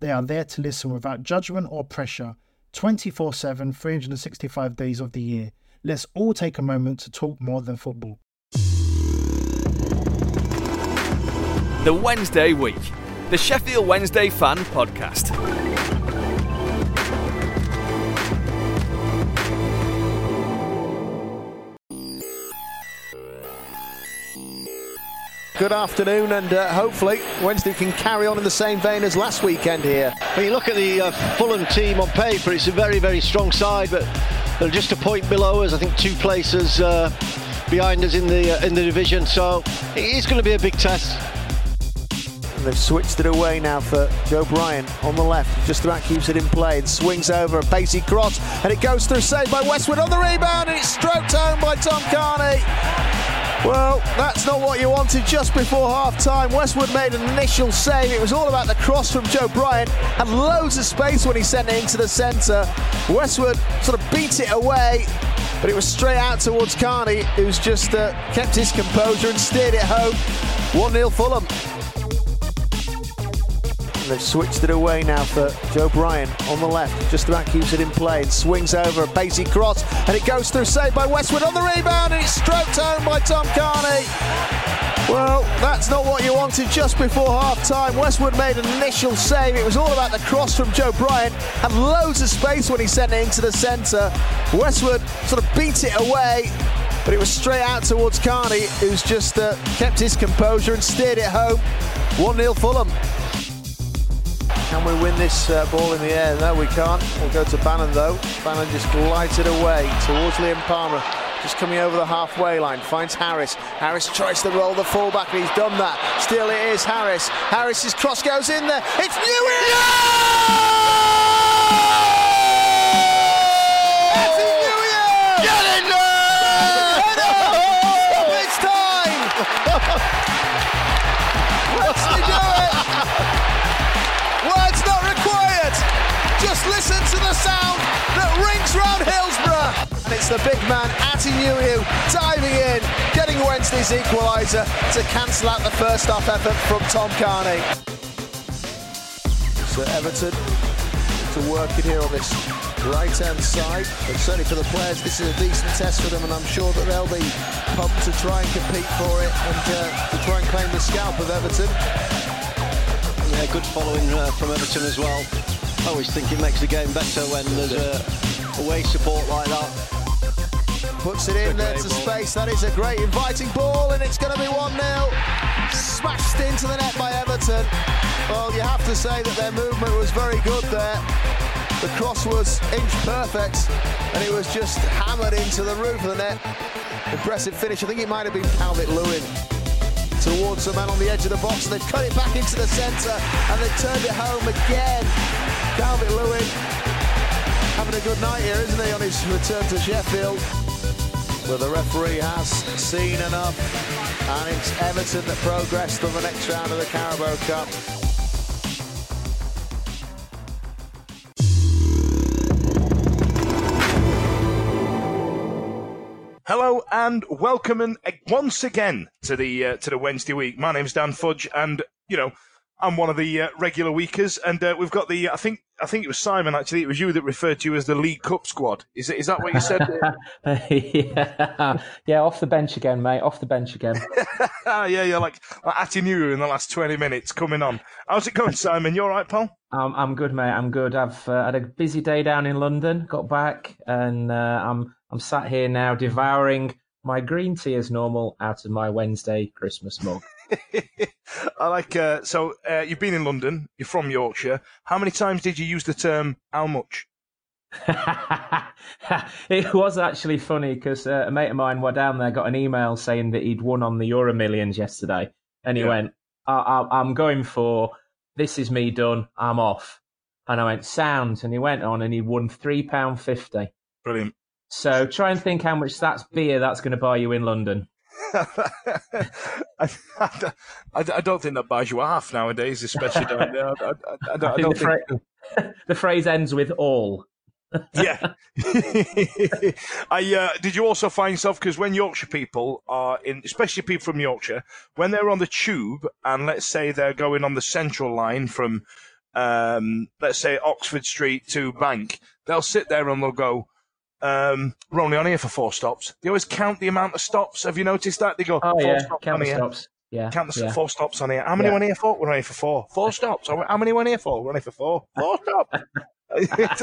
They are there to listen without judgment or pressure 24 7, 365 days of the year. Let's all take a moment to talk more than football. The Wednesday Week, the Sheffield Wednesday Fan Podcast. Good afternoon, and uh, hopefully Wednesday can carry on in the same vein as last weekend here. When you look at the uh, Fulham team on paper, it's a very, very strong side, but they're just a point below us. I think two places uh, behind us in the uh, in the division, so it is going to be a big test. And they've switched it away now for Joe Bryan on the left. Just about keeps it in play and swings over a pacey cross, and it goes through, saved by Westwood on the rebound, and it's stroked home by Tom Carney. Well, that's not what you wanted just before half time. Westwood made an initial save. It was all about the cross from Joe Bryan. and loads of space when he sent it into the centre. Westwood sort of beat it away, but it was straight out towards Carney, who's just uh, kept his composure and steered it home. 1 0 Fulham. And they've switched it away now for Joe Bryan on the left. Just about keeps it in play and swings over a pacey cross. And it goes through, saved by Westwood on the rebound. And it's stroked home by Tom Carney. Well, that's not what you wanted just before half time. Westwood made an initial save. It was all about the cross from Joe Bryan. Had loads of space when he sent it into the centre. Westwood sort of beat it away. But it was straight out towards Carney, who's just uh, kept his composure and steered it home. 1 0 Fulham. Can we win this uh, ball in the air? No, we can't. We'll go to Bannan though. Bannan just glides it away towards Liam Palmer. Just coming over the halfway line, finds Harris. Harris tries to roll the fullback, and he's done that. Still, it is Harris. Harris's cross goes in there. It's Nuhiu! Nuhiu! Get in there! It's time! listen to the sound that rings round Hillsborough. And it's the big man, Ati Nuhiu, diving in, getting Wednesday's equaliser to cancel out the first half effort from Tom Carney. So Everton to work it here on this right-hand side. But certainly for the players, this is a decent test for them, and I'm sure that they'll be pumped to try and compete for it and uh, to try and claim the scalp of Everton. Yeah, good following uh, from Everton as well. I always think it makes the game better when there's uh, away support like that. Puts it in there to space. That is a great inviting ball, and it's going to be 1 0. Smashed into the net by Everton. Well, you have to say that their movement was very good there. The cross was inch perfect, and it was just hammered into the roof of the net. Impressive finish. I think it might have been Calvert Lewin towards the man on the edge of the box. They've cut it back into the centre, and they've turned it home again. Calvert Lewin having a good night here, isn't he, on his return to Sheffield? But the referee has seen enough, and it's Everton that progressed on the next round of the Carabao Cup. Hello and welcome and once again to the uh, to the Wednesday week. My name's Dan Fudge, and you know I'm one of the uh, regular weekers, and uh, we've got the I think I think it was Simon actually. It was you that referred to you as the League Cup squad. Is it is that what you said? yeah. yeah, off the bench again, mate. Off the bench again. yeah, you're like, like Atty in the last twenty minutes coming on. How's it going, Simon? You all right, pal? Um, I'm good, mate. I'm good. I've uh, had a busy day down in London. Got back, and uh, I'm I'm sat here now devouring my green tea as normal out of my Wednesday Christmas mug. I like. Uh, so uh, you've been in London. You're from Yorkshire. How many times did you use the term "how much"? it was actually funny because uh, a mate of mine were down there got an email saying that he'd won on the Euro Millions yesterday, and he yeah. went, I- I- "I'm going for this. Is me done? I'm off." And I went, "Sounds." And he went on and he won three pound fifty. Brilliant. So try and think how much that's beer that's going to buy you in London. I, I, I, don't think that buys you half nowadays, especially down there. I, I, I don't, the, think... The phrase ends with all. yeah. I uh, did you also find yourself because when Yorkshire people are in, especially people from Yorkshire, when they're on the tube and let's say they're going on the central line from, um, let's say Oxford Street to Bank, they'll sit there and they'll go, um, we're only on here for four stops. They always count the amount of stops. Have you noticed that? They go, oh, four yeah. stops count on the stops. Yeah. Count the yeah. four stops on here. How many yeah. on here for? We're on here for four. Four stops. How many on here for? We're on here for four. Four stops. it's,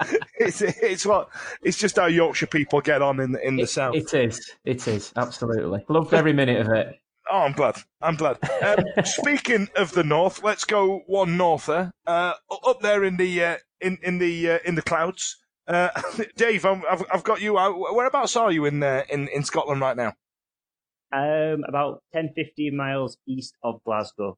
it's, it's what it's just how Yorkshire people get on in in the it, south. It is. It is absolutely. Loved every minute of it. Oh, I'm glad. I'm glad. Um, speaking of the north, let's go one norther. Uh, up there in the uh, in in the uh, in the clouds. Uh, Dave, i have I've got you. Whereabouts are you in uh, in in Scotland right now? Um, about 10, 15 miles east of Glasgow.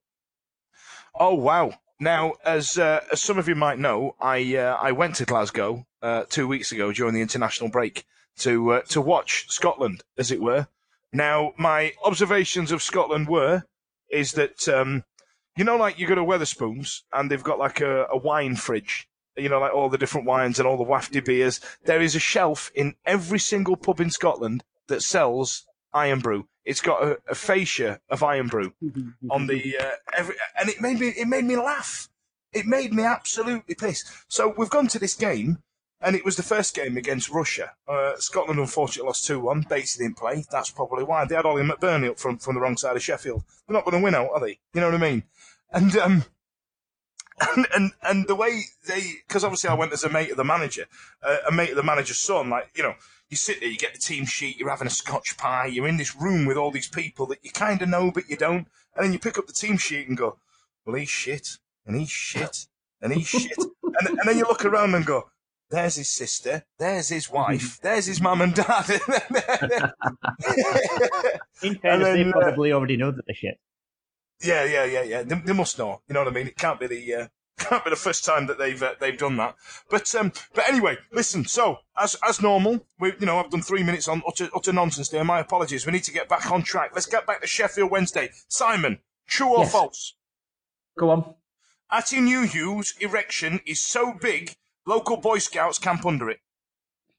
Oh wow! Now, as uh, as some of you might know, I uh, I went to Glasgow uh, two weeks ago during the international break to uh, to watch Scotland, as it were. Now, my observations of Scotland were is that um, you know, like you go to Wetherspoons and they've got like a, a wine fridge you know, like all the different wines and all the wafty beers. There is a shelf in every single pub in Scotland that sells Irn-Bru. It's got a, a fascia of Irn-Bru on the uh, every, and it made me it made me laugh. It made me absolutely piss. So we've gone to this game, and it was the first game against Russia. Uh, Scotland unfortunately lost two one. Batesy didn't play. That's probably why they had Ollie McBurnie up from from the wrong side of Sheffield. They're not going to win out, are they? You know what I mean? And um, and and, and the way they, because obviously I went as a mate of the manager, uh, a mate of the manager's son. Like you know, you sit there, you get the team sheet, you're having a Scotch pie, you're in this room with all these people that you kind of know but you don't, and then you pick up the team sheet and go, well he's shit, and he's shit, and he's shit, and, and then you look around and go. There's his sister. There's his wife. There's his mum and dad. In fairness, then, they probably uh, already know that they're shit. Yeah, yeah, yeah, yeah. They, they, must know. You know what I mean? It can't be the uh, can't be the first time that they've uh, they've done that. But um, but anyway, listen. So as as normal, we you know I've done three minutes on utter utter nonsense there. My apologies. We need to get back on track. Let's get back to Sheffield Wednesday. Simon, true or yes. false? Go on. Atty Nuhiu's erection is so big, local Boy Scouts camp under it.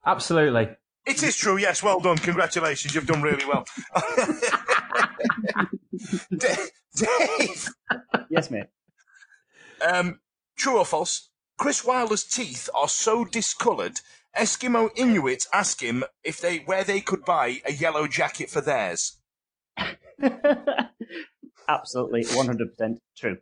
Absolutely. It is true. Yes. Well done. Congratulations. You've done really well. Dave. Yes, mate. Um, true or false? Chris Wilder's teeth are so discoloured. Eskimo Inuits ask him if they where they could buy a yellow jacket for theirs. Absolutely, one hundred percent true.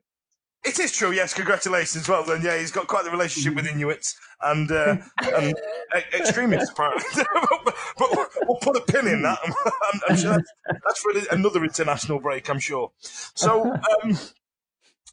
It is true, yes. Congratulations, well done. Yeah, he's got quite the relationship with Inuits and, uh, and extremists, apparently. but, but, we'll put a pin in that. I'm, I'm sure that's, that's, for another international break, I'm sure. So, um,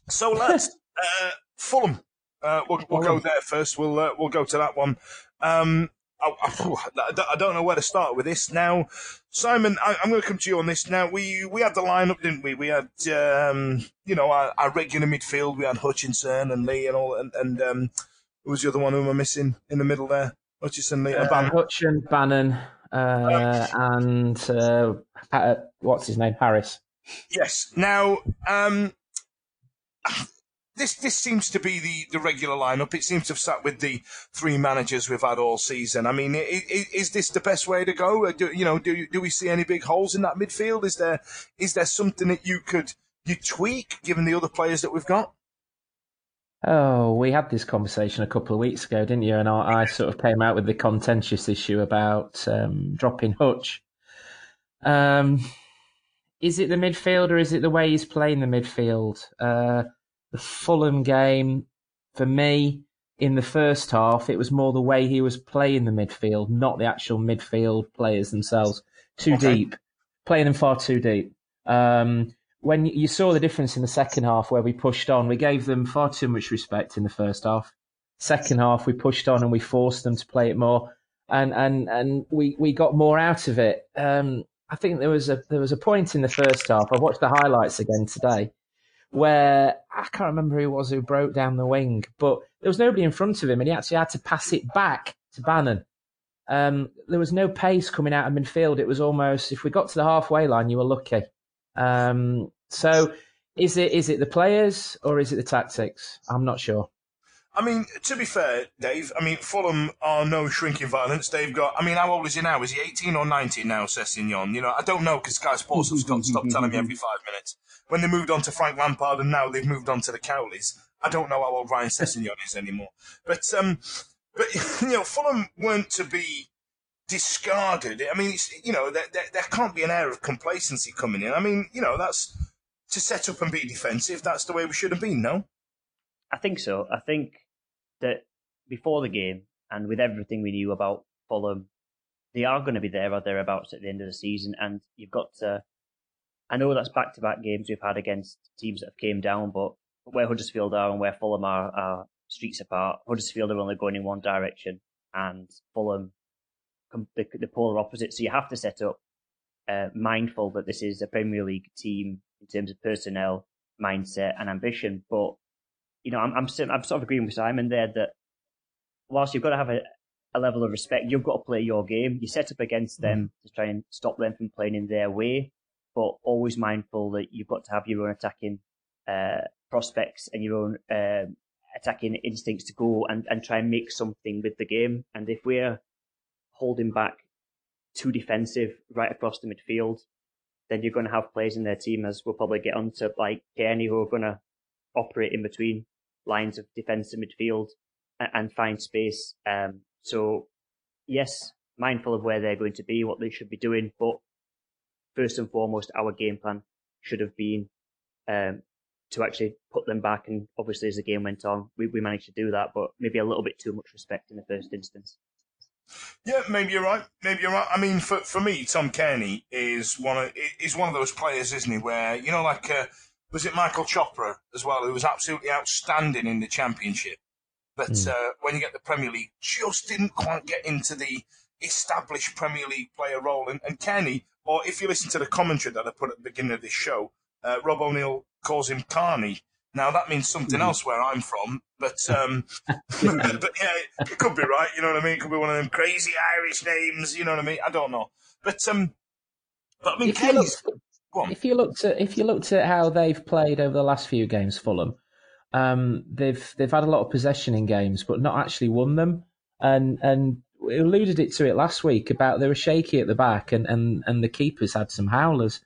so let's uh, Fulham. Uh, we'll, we'll go there first. We'll uh, we'll go to that one. Um, I, I, don't know where to start with this now. Simon, I, am going to come to you on this now. We we had the lineup, didn't we? We had um, you know our, our, regular midfield. We had Hutchinson and Lee and all, and, and um, who was the other one who am I missing in the middle there? Hutchinson, Lee, uh, Bannan. Hutchin, Bannan, uh, and uh, what's his name? Harris. Yes. Now, um, this this seems to be the, the regular lineup. It seems to have sat with the three managers we've had all season. I mean, is, is this the best way to go? Do, you know, do do we see any big holes in that midfield? Is there is there something that you could you tweak given the other players that we've got? Oh, we had this conversation a couple of weeks ago, didn't you? And I, I sort of came out with the contentious issue about um, dropping Hutch. Um, is it the midfield or is it the way he's playing the midfield? Uh, the Fulham game, for me, in the first half, it was more the way he was playing the midfield, not the actual midfield players themselves. Too okay. deep, playing them far too deep. Um, when you saw the difference in the second half where we pushed on, we gave them far too much respect in the first half. Second half, we pushed on and we forced them to play it more, and and and we we got more out of it. Um, I think there was a there was a point in the first half. I watched the highlights again today, where I can't remember who it was who broke down the wing, but there was nobody in front of him, and he actually had to pass it back to Bannan. Um, there was no pace coming out of midfield. It was almost if we got to the halfway line, you were lucky. Um, so, is it is it the players or is it the tactics? I'm not sure. I mean, to be fair, Dave, I mean, Fulham are no shrinking violence. They've got, I mean, how old is he now? Is he 18 or 19 now, Sessegnon? You know, I don't know because Sky Sports have stopped, stopped telling me every five minutes. When they moved on to Frank Lampard and now they've moved on to the Cowleys, I don't know how old Ryan Sessegnon is anymore. But, um, but, you know, Fulham weren't to be discarded. I mean, you know, there, there, there can't be an air of complacency coming in. I mean, you know, that's to set up and be defensive. That's the way we should have been, no? I think so. I think that before the game and with everything we knew about Fulham, they are going to be there or thereabouts at the end of the season. And you've got to, I know that's back to back games we've had against teams that have came down, but where Huddersfield are and where Fulham are, are streets apart. Huddersfield are only going in one direction and Fulham the, the polar opposite. So you have to set up uh, mindful that this is a Premier League team in terms of personnel, mindset, and ambition. But you know, I'm I'm, I'm sort of agreeing with Simon there that whilst you've got to have a, a level of respect, you've got to play your game. You set up against them mm. to try and stop them from playing in their way, but always mindful that you've got to have your own attacking uh, prospects and your own um, attacking instincts to go and, and try and make something with the game. And if we're holding back too defensive right across the midfield, then you're going to have players in their team, as we'll probably get onto, like Cairney, who are going to operate in between lines of defence and midfield and, and find space. Um, so, yes, mindful of where they're going to be, what they should be doing, but first and foremost, our game plan should have been um, to actually put them back. And obviously, as the game went on, we, we managed to do that, but maybe a little bit too much respect in the first instance. Yeah, maybe you're right. Maybe you're right. I mean, for for me, Tom Cairney is one of is one of those players, isn't he? Where you know, like uh, was it Michael Chopra as well, who was absolutely outstanding in the championship, but mm. uh, when you get the Premier League, just didn't quite get into the established Premier League player role. And, and Cairney, or if you listen to the commentary that I put at the beginning of this show, uh, Rob O'Neill calls him Carney. Now that means something else where I'm from, but um, but yeah, it could be right. You know what I mean? It could be one of them crazy Irish names. You know what I mean? I don't know, but um, but I mean, you, looked, if you looked at if you looked at how they've played over the last few games, Fulham, um, they've they've had a lot of possession in games, but not actually won them, and and we alluded it to it last week about they were shaky at the back, and and and the keepers had some howlers,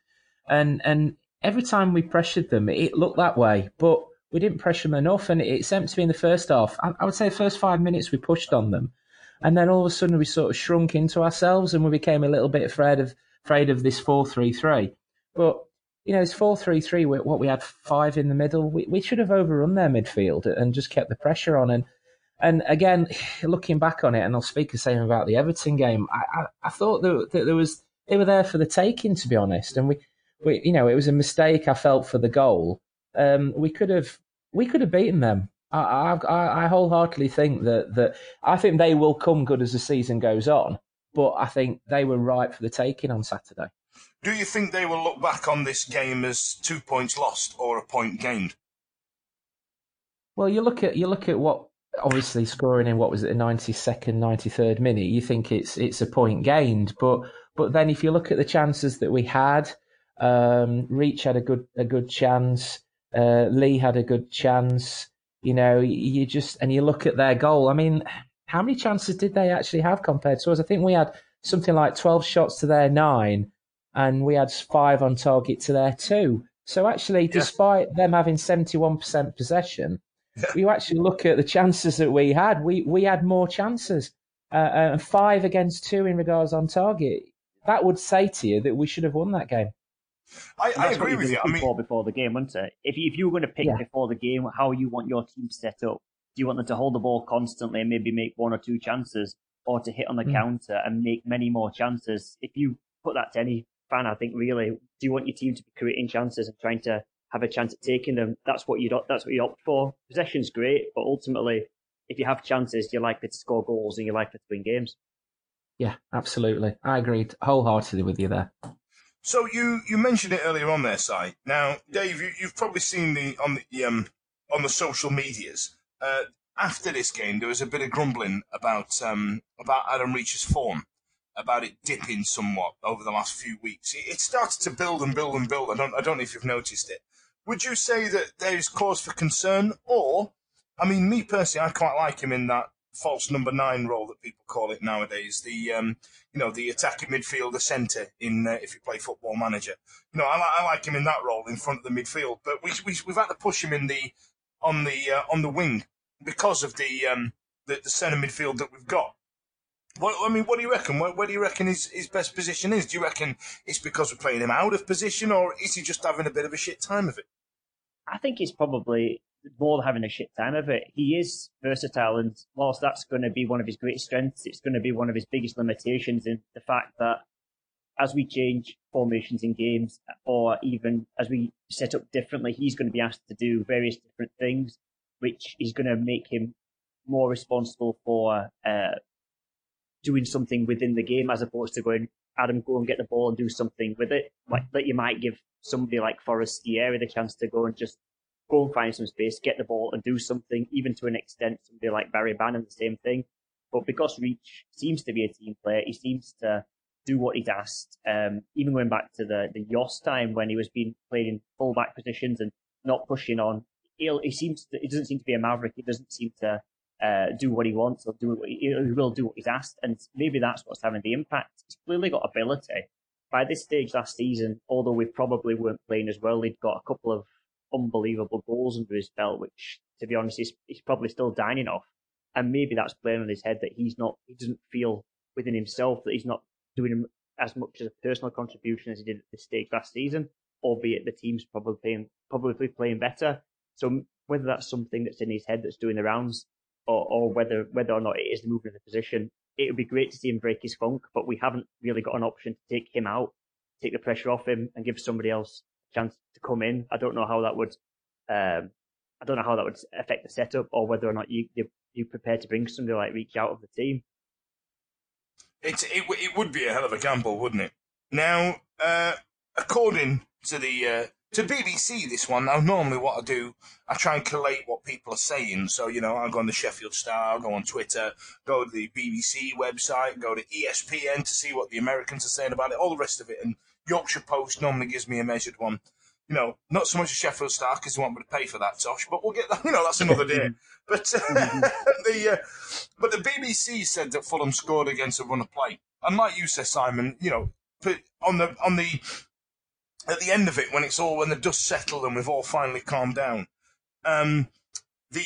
and and every time we pressured them, it looked that way, but we didn't pressure them enough. And it seemed to be in the first half. I, would say the first five minutes we pushed on them, and then all of a sudden we sort of shrunk into ourselves and we became a little bit afraid of afraid of this four three three. But you know, it's four three three. What we had five in the middle. We we should have overrun their midfield and just kept the pressure on. And and again, looking back on it, and I'll speak the same about the Everton game. I I, I thought that, that there was they were there for the taking, to be honest. And we we, you know, it was a mistake I felt for the goal. Um, we could have we could have beaten them. I, I, I wholeheartedly think that that I think they will come good as the season goes on, but I think they were right for the taking on Saturday. Do you think they will look back on this game as two points lost or a point gained? Well, you look at you look at what obviously scoring in what was it the ninety second, ninety third minute. You think it's it's a point gained, but but then if you look at the chances that we had, um, Reach had a good a good chance. Uh, Lee had a good chance. You know, you just and you look at their goal. I mean, how many chances did they actually have compared to us? I think we had something like twelve shots to their nine, and we had five on target to their two. So actually, yeah. despite them having seventy-one percent possession, yeah. you actually look at the chances that we had. We we had more chances, uh, uh, five against two in regards on target. That would say to you that we should have won that game. I, I agree with you. I mean, before the game, wasn't it? If you, if you were going to pick yeah. before the game how you want your team set up, do you want them to hold the ball constantly and maybe make one or two chances, or to hit on the mm. counter and make many more chances? If you put that to any fan, I think really, do you want your team to be creating chances and trying to have a chance at taking them? That's what you that's what you opt for. Possession's great, but ultimately, if you have chances, you're likely to score goals and you're likely to win games. Yeah, absolutely. I agree wholeheartedly with you there. So you, you mentioned it earlier on there, Si. Now, Dave, you, have probably seen the on the um, on the social medias. Uh, after this game, there was a bit of grumbling about um, about Adam Reach's form, about it dipping somewhat over the last few weeks. It, started to build and build and build. I don't I don't know if you've noticed it. Would you say that there is cause for concern, or I mean, me personally, I quite like him in that false number nine role that people call it nowadays. The um, you know the attacking midfielder centre in uh, if you play Football Manager. You know I, I, like him in that role in front of the midfield, but we, we have had to push him in the on the uh, on the wing because of the um, the, the centre midfield that we've got. What, I mean, what do you reckon? Where, where, do you reckon his, his best position is? Do you reckon it's because we're playing him out of position, or is he just having a bit of a shit time of it? I think he's probably more having a shit time of it. He is versatile, and whilst that's going to be one of his greatest strengths, it's going to be one of his biggest limitations in the fact that as we change formations in games, or even as we set up differently, he's going to be asked to do various different things, which is going to make him more responsible for uh, doing something within the game as opposed to going, Adam, go and get the ball and do something with it. Like that, you might give somebody like Forestieri the chance to go and just go and find some space, get the ball and do something, even to an extent, somebody like Barry Bannan, the same thing. But because Reach seems to be a team player, he seems to do what he's asked. Um, even going back to the, the Jos time when he was being played in full back positions and not pushing on, he'll, he seems to, he doesn't seem to be a maverick. He doesn't seem to uh, do what he wants or do what he, he will do what he's asked. And maybe that's what's having the impact. He's clearly got ability. By this stage last season, although we probably weren't playing as well, he'd got a couple of unbelievable goals under his belt, which, to be honest, he's, he's probably still dining off. And maybe that's playing on his head that he's not, he doesn't feel within himself that he's not doing as much as a personal contribution as he did at this stage last season, albeit the team's probably playing, probably playing better. So whether that's something that's in his head that's doing the rounds, or, or whether whether or not it is the movement of the position, it would be great to see him break his funk. But we haven't really got an option to take him out, take the pressure off him, and give somebody else a chance to come in. I don't know how that would, um, I don't know how that would affect the setup or whether or not you you prepared to bring somebody like Reach out of the team. It it it would be a hell of a gamble, wouldn't it? Now, uh, according to the uh, to BBC, this one. Now, normally what I do, I try and collate what people are saying. So, you know, I'll go on the Sheffield Star, I'll go on Twitter, go to the BBC website, go to ESPN to see what the Americans are saying about it, all the rest of it. And Yorkshire Post normally gives me a measured one. You know, not so much a Sheffield Star because they want me to pay for that, Tosh, but we'll get that. You know, that's another day. but uh, the uh, but the BBC said that Fulham scored against a run of play, and like you said, Simon, you know, on the on the at the end of it, when it's all when the dust settled and we've all finally calmed down, um, the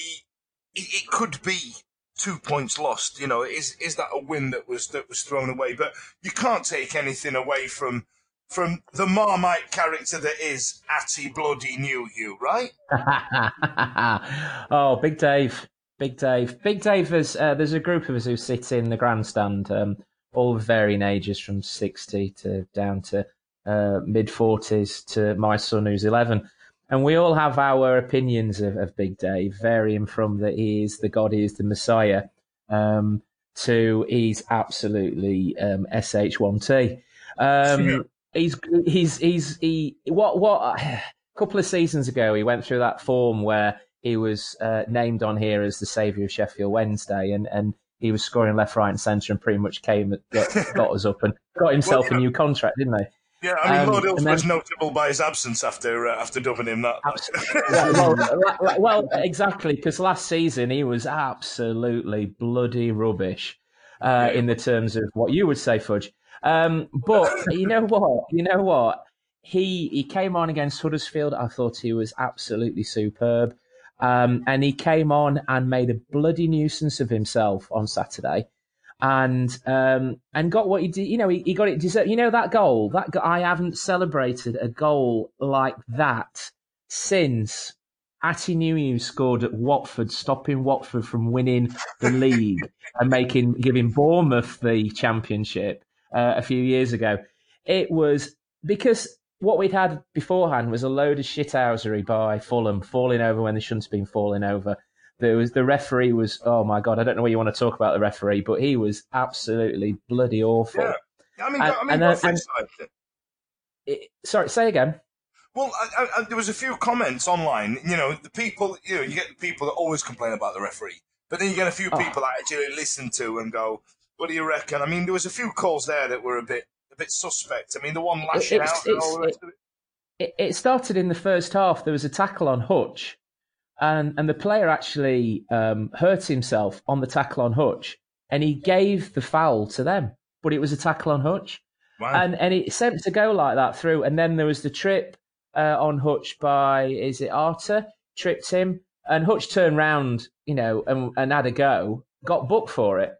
it, it could be two points lost. You know, is is that a win that was that was thrown away? But you can't take anything away from from the Marmite character that is Atty Bloody Nuhiu, right? oh, Big Dave, Big Dave, Big Dave. Is, uh, there's a group of us who sit in the grandstand, um, all varying ages from sixty to down to uh, mid 40s to my son who's 11. And we all have our opinions of, of Big Dave, varying from that he is the God, he is the Messiah, um, to he's absolutely um, SH1T. Um, he's he's he's he what what a couple of seasons ago he went through that form where he was uh, named on here as the saviour of Sheffield Wednesday, and and he was scoring left, right, and centre, and pretty much came got, got us up and got himself well, a new contract, didn't he? Yeah, I mean, Um, Lord Hillsborough's then- notable by his absence after uh, after dubbing him that. well, well, well, exactly, because last season he was absolutely bloody rubbish uh, in the terms of what you would say, Fudge. Um, but you know what? You know what? He he came on against Huddersfield. I thought he was absolutely superb, um, and he came on and made a bloody nuisance of himself on Saturday. And um, and got what he did. You know, he, he got it. Deserved. You know that goal. That go- I haven't celebrated a goal like that since Nuhiu scored at Watford, stopping Watford from winning the league and making giving Bournemouth the championship uh, a few years ago. It was because what we'd had beforehand was a load of shithousery by Fulham falling over when they shouldn't have been falling over. There was the referee was oh my god I don't know what you want to talk about the referee but he was absolutely bloody awful. Yeah. I mean, And- I mean, and then- it, and- It- sorry, say again. Well, I, I, there was a few comments online. You know, the people, you know, you get the people that always complain about the referee, but then you get a few Oh. people that actually listen to and go, "What do you reckon?" I mean, there was a few calls there that were a bit, a bit suspect. I mean, the one lashing it's- out and all the it's- rest of it. it, it started in the first half. There was a tackle on Hutch, and and the player actually um, hurt himself on the tackle on Hutch, and he gave the foul to them, but it was a tackle on Hutch, Wow. and and it sent to go like that through, and then there was the trip uh, on Hutch by is it Arter tripped him, and Hutch turned round, you know, and and had a go, got booked for it.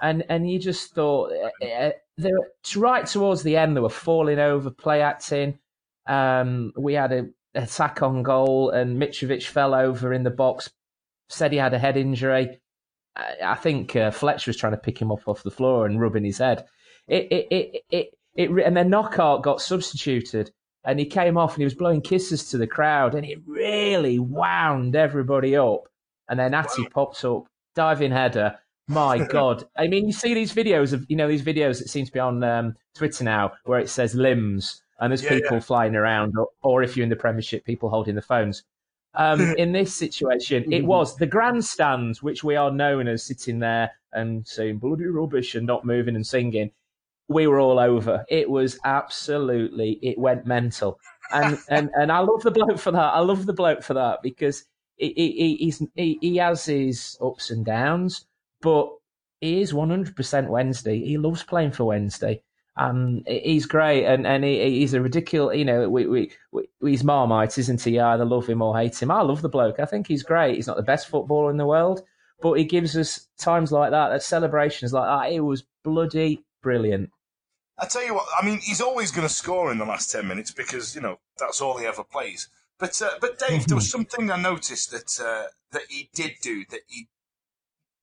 And and you just thought uh, they were right towards the end. They were falling over, play acting. Um, we had a attack on goal, and Mitrovic fell over in the box. Said he had a head injury. I, I think uh, Fletcher was trying to pick him up off the floor and rubbing his head. It it it it, it and then Knockout got substituted, and he came off and he was blowing kisses to the crowd, and it really wound everybody up. And then Atty popped up, diving header. My God! I mean, you see these videos of you know these videos that seem to be on um, Twitter now, where it says limbs, and there's Yeah, people yeah. flying around, or, or if you're in the Premiership, people holding the phones. Um, in this situation, it was the grandstand, which we are known as sitting there and saying bloody rubbish and not moving and singing. We were all over. It was absolutely, it went mental. And and, and I love the bloke for that. I love the bloke for that because he, he, he, he has his ups and downs, but he is 100% Wednesday. He loves playing for Wednesday. Um, he's great, and and he, he's a ridiculous. You know, we, we, we he's Marmite, isn't he? You either love him or hate him. I love the bloke. I think he's great. He's not the best footballer in the world, but he gives us times like that, at celebrations like that. It was bloody brilliant. I tell you what, I mean, he's always going to score in the last ten minutes because you know that's all he ever plays. But uh, but Dave, there was something I noticed that uh, that he did do that he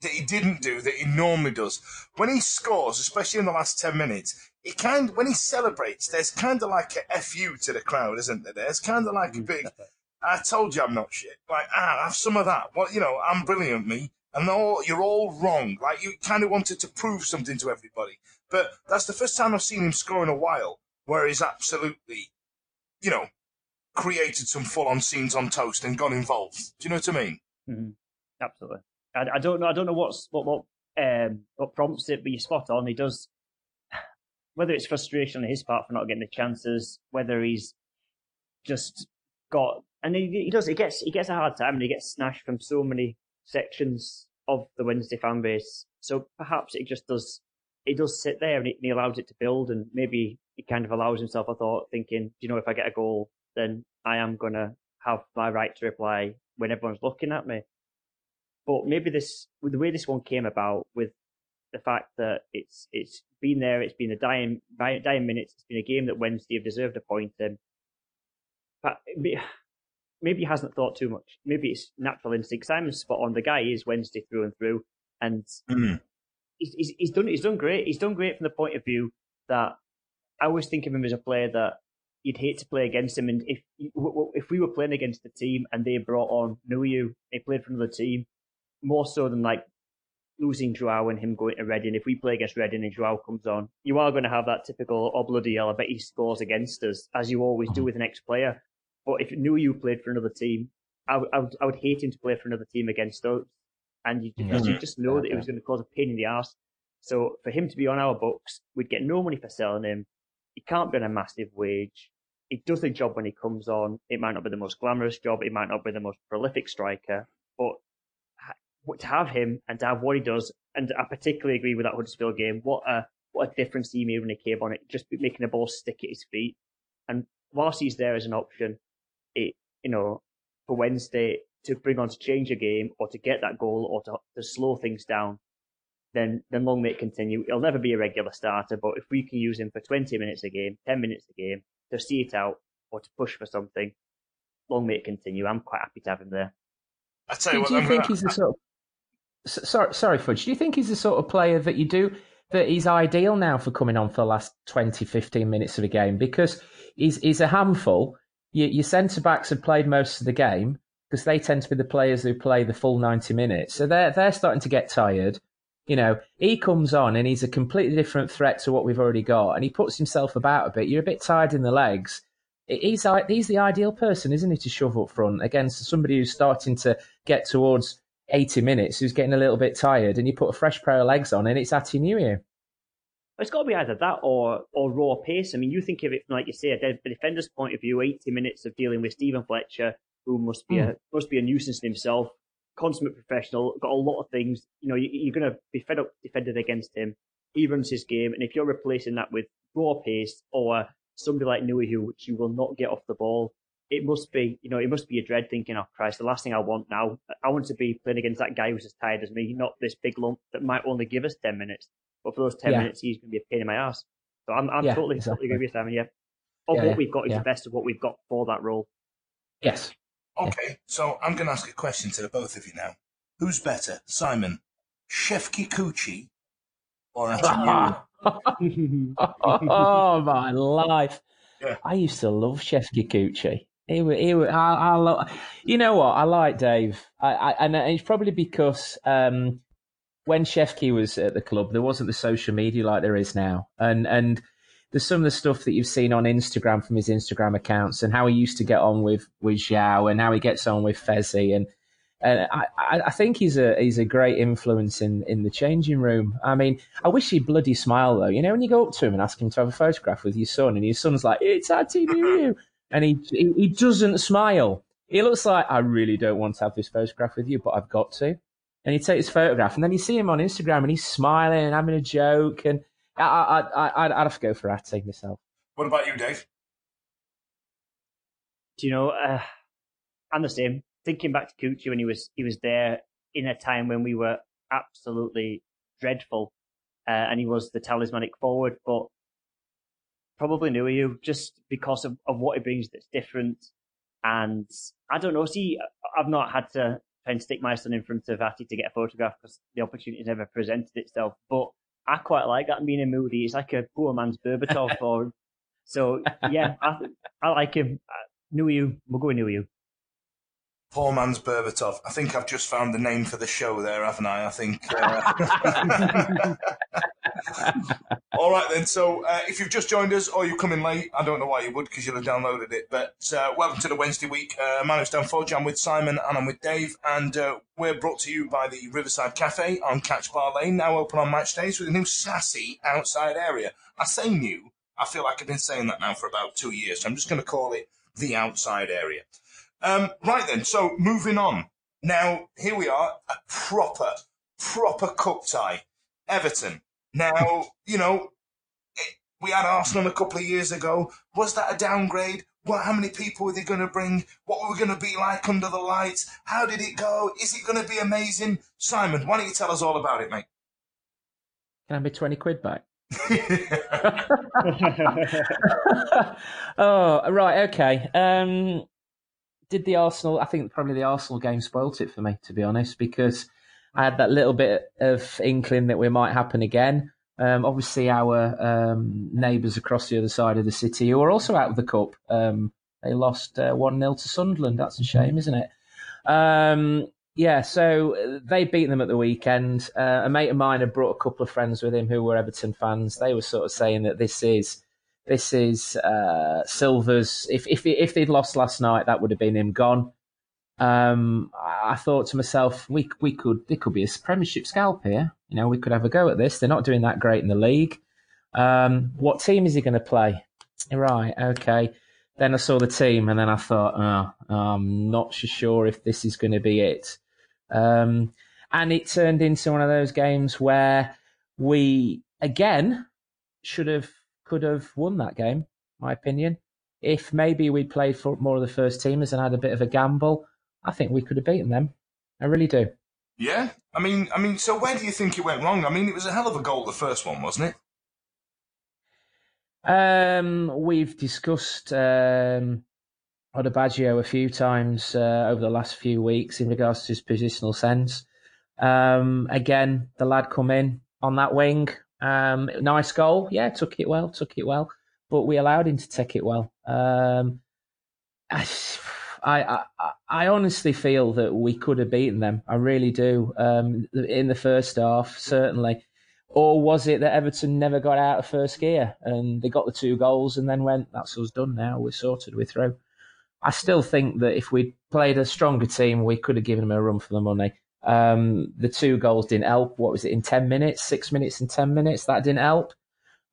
that he didn't do that he normally does when he scores, especially in the last ten minutes. He kind when he celebrates, there's kind of like a fu to the crowd, isn't there? There's kind of like a big. I told you I'm not shit. Like ah, I have some of that. Well, you know, I'm brilliant, me. And all you're all wrong. Like you kind of wanted to prove something to everybody. But that's the first time I've seen him score in a while where he's absolutely, you know, created some full-on scenes on toast and got involved. Do you know what I mean? Mhm. Absolutely. I, I don't know. I don't know what's what what um what prompts it, but you're spot on. He does. Whether it's frustration on his part for not getting the chances, whether he's just got, and he, he does. He gets he gets a hard time, and he gets snatched from so many sections of the Wednesday fan base. So perhaps it just does. It does sit there, and, it, and he allows it to build, and maybe he kind of allows himself a thought, thinking, you know, if I get a goal, then I am gonna have my right to reply when everyone's looking at me. But maybe this, the way this one came about, with the fact that it's it's been there, it's been a dying dying minutes, it's been a game that Wednesday have deserved a point in. But maybe- he hasn't thought too much. Maybe it's natural instinct. Simon's spot on. The guy is Wednesday through and through, and mm-hmm. he's, he's he's done he's done great. He's done great from the point of view that I always think of him as a player that you'd hate to play against him. And if if we were playing against the team and they brought on Nuhiu, they played for another team, more so than like losing Joao and him going to Reading. If we play against Reading and Joao comes on, you are going to have that typical oh bloody hell, I bet he scores against us, as you always do mm-hmm. with an ex-player. But if Nuhiu played for another team, I would- I would I would hate him to play for another team against us, and you because you mm-hmm. just know that it was going to cause a pain in the ass. So for him to be on our books, we'd get no money for selling him. he can't be on a massive wage. He does the job when he comes on. It might not be the most glamorous job. It might not be the most prolific striker, but to have him and to have what he does, and I particularly agree with that Huddersfield game. What a what a difference he made when he came on it, just making the ball stick at his feet. And whilst he's there as an option, it you know for Wednesday to bring on to change a game or to get that goal or to, to slow things down, then then long may it continue. He'll never be a regular starter, but if we can use him for 20 minutes a game, 10 minutes a game to see it out or to push for something, long may it continue. I'm quite happy to have him there. I tell you do, what, you I'm think gonna- he's the sort of sorry, sorry, Fudge. Do you think he's the sort of player that you do that he's ideal now for coming on for the last 20, 15 minutes of a game because he's he's a handful. Your, your centre backs have played most of the game because they tend to be the players who play the full ninety minutes, so they're they're starting to get tired. You know, he comes on and he's a completely different threat to what we've already got, and he puts himself about a bit. You're a bit tired in the legs. He's he's the ideal person, isn't he, to shove up front against somebody who's starting to get towards 80 minutes who's getting a little bit tired and you put a fresh pair of legs on and it's Ati Nuhiu. It's got to be either that or or raw pace. I mean, you think of it from, like you say, a defender's point of view. Eighty minutes of dealing with Stephen Fletcher, who must be a hmm. must be a nuisance in himself. Consummate professional, got a lot of things. You know, you, you're going to be fed up defending against him. He runs his game, and if you're replacing that with raw pace or somebody like Nuhiu, who which you will not get off the ball, it must be, you know, it must be a dread thinking, oh Christ, the last thing I want now, I want to be playing against that guy who's as tired as me, not this big lump that might only give us 10 minutes. But for those 10 Yeah. minutes, he's going to be a pain in my ass. So I'm, I'm Yeah, totally, exactly. totally agree with Simon, yeah. Of Yeah, what yeah, we've got is yeah. the best of what we've got for that role. Yes. Okay, so I'm going to ask a question to the both of you now. Who's better, Simon, Chef Kikuchi or Ati oh my life! Yeah. I used to love Chef Kikuchi. He, wa- he, wa- I, I lo- you know what? I like Dave, I, I, and it's probably because um, when Chefke was at the club, there wasn't the social media like there is now, and and there's some of the stuff that you've seen on Instagram from his Instagram accounts, and how he used to get on with with Joao, and how he gets on with Fezzi, and and I, I I think he's a he's a great influence in, in the changing room. I mean, I wish he'd bloody smile though. You know, when you go up to him and ask him to have a photograph with your son, and your son's like, "It's Auntie New," and he, he he doesn't smile. He looks like I really don't want to have this photograph with you, but I've got to. And he takes his photograph, and then you see him on Instagram, and he's smiling and having a joke, and I I I I'd, I'd have to go for Atty myself. What about you, Dave? Do you know, uh, I'm the same. Thinking back to Kuchi when he was he was there in a time when we were absolutely dreadful, uh, and he was the talismanic forward, but probably Nuhiu just because of, of what he brings that's different. And I don't know. See, I've not had to try and stick my son in front of Atty to get a photograph because the opportunity never presented itself. But I quite like that being in moody. It's like a poor man's Berbatov for him. So yeah, I, I like him. Uh, Nuhiu. We'll go with Nuhiu. Poor man's Berbatov. I think I've just found the name for the show there, haven't I? I think. Uh... All right then. So uh, if you've just joined us or you come in late, I don't know why you would because you'll have downloaded it. But uh, welcome to the Wednesday week. Uh, my name's Dan Fudge. I'm with Simon and I'm with Dave, and uh, we're brought to you by the Riverside Cafe on Catch Bar Lane, now open on match days with a new sassy outside area. I say new. I feel like I've been saying that now for about two years. So I'm just going to call it the outside area. Um, right then, so moving on. Now, here we are, a proper, proper cup tie. Everton. Now, you know, we had Arsenal a couple of years ago. Was that a downgrade? Well, how many people were they going to bring? What were we going to be like under the lights? How did it go? Is it going to be amazing? Simon, why don't you tell us all about it, mate? Can I be twenty quid back? oh, right, okay. Um, did the Arsenal? I think probably the Arsenal game spoilt it for me, to be honest, because I had that little bit of inkling that we might happen again. Um, obviously, our um, neighbours across the other side of the city, who are also out of the cup, um, they lost uh, one 0 to Sunderland. That's a shame, isn't it? Um, yeah, so uh, they beat them at the weekend. Uh, a mate of mine had brought a couple of friends with him who were Everton fans. They were sort of saying that this is this is uh, Silva's. If if if they'd lost last night, that would have been him gone. Um, I thought to myself, we we could there could be a Premiership scalp here. You know, we could have a go at this. They're not doing that great in the league. Um, what team is he going to play? right, okay. Then I saw the team, and then I thought, oh, I'm not sure if this is going to be it. Um, and it turned into one of those games where we again should have could have won that game. My opinion. If maybe we'd played for more of the first teamers and had a bit of a gamble, I think we could have beaten them. I really do. Yeah, I mean, I mean, so where do you think it went wrong? I mean, it was a hell of a goal, the first one, wasn't it? Um, we've discussed um, Odubajo a few times uh, over the last few weeks in regards to his positional sense. Um, again, the lad come in on that wing. Um, nice goal. Yeah, took it well, took it well. But we allowed him to take it well. Um, I, I, I, honestly feel that we could have beaten them. I really do. Um, in the first half, certainly. Or was it that Everton never got out of first gear and they got the two goals and then went, that's us done now, we're sorted, we're through. I still think that if we'd played a stronger team, we could have given them a run for the money. Um, the two goals didn't help. What was it in 10 minutes, six minutes and 10 minutes? That didn't help.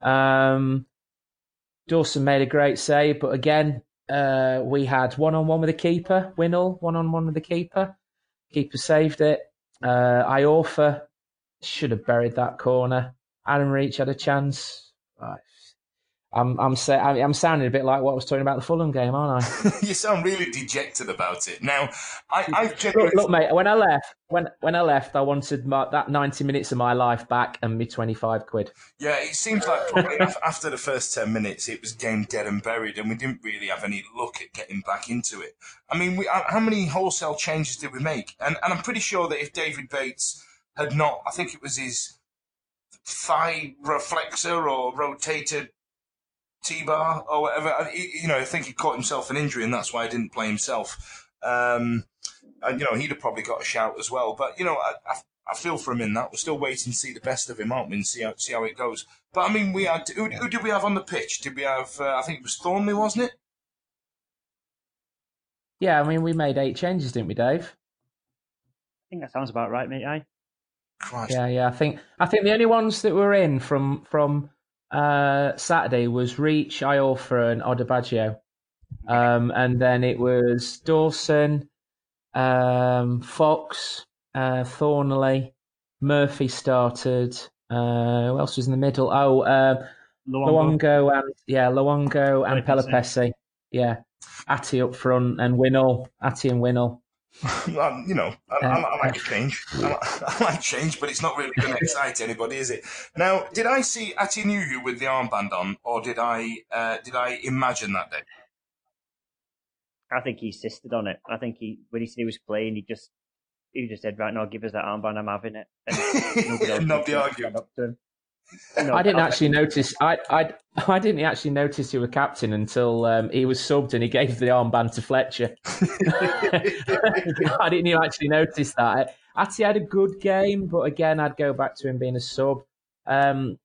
Um, Dawson made a great save, but again, uh, we had one on one with the keeper, Winnall, one on one with the keeper. Keeper saved it. Uh, Iorfa should have buried that corner. Adam Reach had a chance. I'm I'm say, I'm sounding a bit like what I was talking about the Fulham game, aren't I? you sound really dejected about it. Now, I, I've genuinely... look, look, mate. When I left, when when I left, I wanted my, that 90 minutes of my life back and me 25 quid. Yeah, it seems like probably after the first 10 minutes, it was game dead and buried, and we didn't really have any look at getting back into it. I mean, we, uh, how many wholesale changes did we make? And and I'm pretty sure that if David Bates had not, I think it was his thigh reflexor or rotator T-bar or whatever. You know, I think he caught himself an injury, and that's why he didn't play himself. Um, and you know, he'd have probably got a shout as well. But you know, I, I, I, feel for him in that. We're still waiting to see the best of him, aren't we? And see how see how it goes. But I mean, we had who, who did we have on the pitch? Did we have? Uh, I think it was Thornley, wasn't it? Yeah, I mean, we made eight changes, didn't we, Dave? I think that sounds about right, mate. I. Christ. Yeah, yeah. I think I think the only ones that were in from from uh, Saturday was Reach, Iorfa, and Odubajo. Um, and then it was Dawson, um, Fox, uh, Thornley, Murphy started. Uh, who else was in the middle? Oh, uh, Luongo and yeah, Luongo and Pelupessy. Yeah, Atty up front and Winnall, Atty and Winnall. um, you know, I, I, I, like change. I, I, like change, but it's not really going to excite anybody, is it? Now, did I see Atty Nuhiu with the armband on, or did I uh, did I imagine that day? I think he insisted on it. I think he when he said he was playing, he just he just said, "Right now, give us that armband. I'm having it." And not the argument. No, I didn't actually notice. I, I I didn't actually notice he was captain until um, he was subbed and he gave the armband to Fletcher. I didn't even actually notice that. Atty had a good game, but again, I'd go back to him being a sub. Um,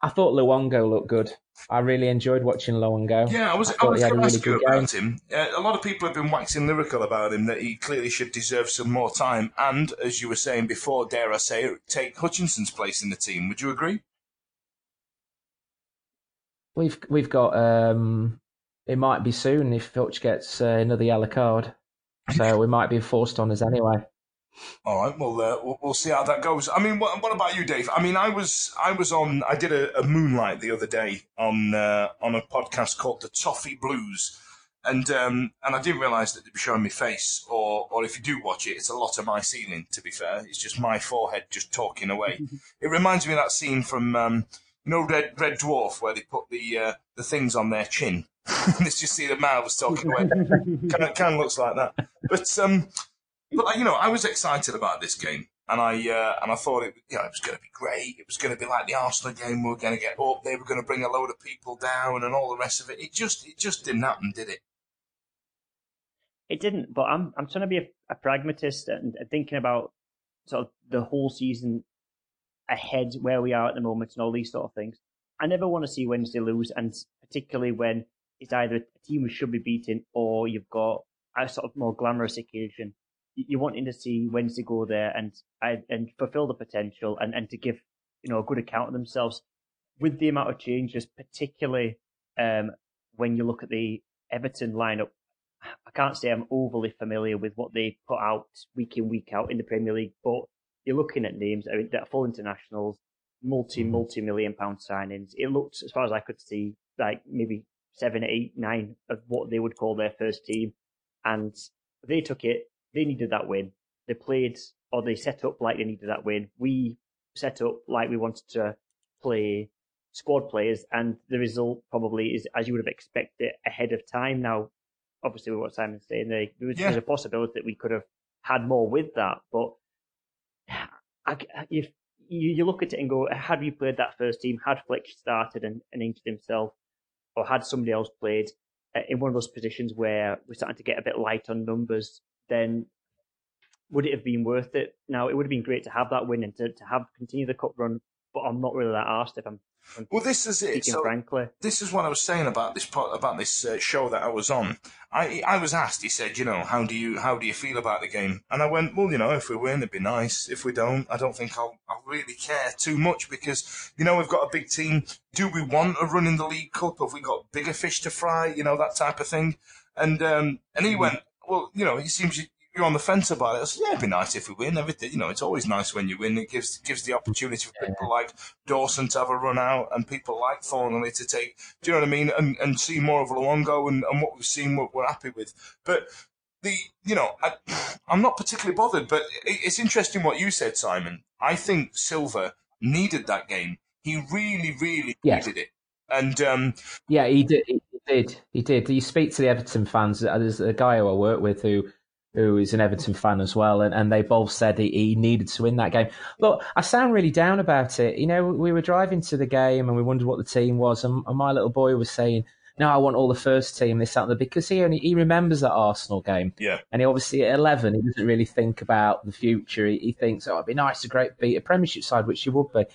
I thought Luongo looked good. I really enjoyed watching Luongo. Yeah, I was. I, I was going to ask you about game. him. Uh, a lot of people have been waxing lyrical about him that he clearly should deserve some more time. And as you were saying before, dare I say, take Hutchinson's place in the team. Would you agree? We've we've got um, it might be soon if Filch gets uh, another yellow card, so we might be forced on us anyway. All right, well, uh, we'll, we'll see how that goes. I mean, what, what about you, Dave? I mean, I was I was on I did a, a moonlight the other day on uh, on a podcast called the Toffee Blues, and um, and I didn't realise that they'd be showing me face, or or if you do watch it, it's a lot of my ceiling. To be fair, it's just my forehead just talking away. it reminds me of that scene from um, you know Red Red Dwarf where they put the uh, the things on their chin. Let's just see the mouths talking away. kind of kind of looks like that. But um, but you know, I was excited about this game, and I uh, and I thought it you know it was going to be great. It was going to be like the Arsenal game. We were going to get up. They were going to bring a load of people down, and all the rest of it. It just it just didn't happen, did it? It didn't. But I'm I'm trying to be a, a pragmatist and thinking about sort of the whole season ahead where we are at the moment and all these sort of things. I never want to see Wednesday lose, and particularly when it's either a team who should be beaten or you've got a sort of more glamorous occasion. You're wanting to see Wednesday go there and and fulfill the potential and, and to give you know a good account of themselves with the amount of changes, particularly um, when you look at the Everton lineup, I can't say I'm overly familiar with what they put out week in, week out in the Premier League, but you're looking at names I mean, that are full internationals, multi, Mm-hmm. multi million pound signings. It looked, as far as I could see, like maybe seven, eight, nine of what they would call their first team. And they took it. They needed that win. They played or they set up like they needed that win. We set up like we wanted to play squad players, and the result probably is as you would have expected ahead of time. Now, obviously, with what Simon's saying, there, there was, Yeah. there's a possibility that we could have had more with that, but I, if you, you look at it and go, had we played that first team, had Fletcher started and, and injured himself, or had somebody else played uh, in one of those positions where we're starting to get a bit light on numbers, then would it have been worth it? Now, it would have been great to have that win and to, to have continue the cup run, but I'm not really that arsed if I'm Well, this is it. So- frankly. this is what I was saying about this po- about this uh, show that I was on. I I was asked. He said, you know, how do you how do you feel about the game? And I went, well, you know, if we win, it'd be nice. If we don't, I don't think I'll I'll really care too much because you know we've got a big team. Do we want a run in the League Cup? Have we got bigger fish to fry? You know that type of thing. And um and he went, well, you know, it seems you, you're on the fence about it. I said, yeah, it'd be nice if we win. Everything, you know, it's always nice when you win. It gives gives the opportunity for people like Dawson to have a run out and people like Thornley to take, do you know what I mean? And and see more of Luongo and, and what we've seen, what we're happy with. But the, you know, I, I'm not particularly bothered, but it, it's interesting what you said, Simon. I think Silva needed that game. He really, really Yes. needed it. And um, Yeah, he did. He did. He did. You speak to the Everton fans. There's a guy who I work with who who is an Everton fan as well, and, and they both said he, he needed to win that game. Look, I sound really down about it. You know, we were driving to the game and we wondered what the team was, and, and my little boy was saying, "No, I want all the first team, this, that, and the," because he only he remembers that Arsenal game. yeah, And he obviously at 11, he doesn't really think about the future. He, he thinks, oh, it'd be nice to great beat a Premiership side, which he would be.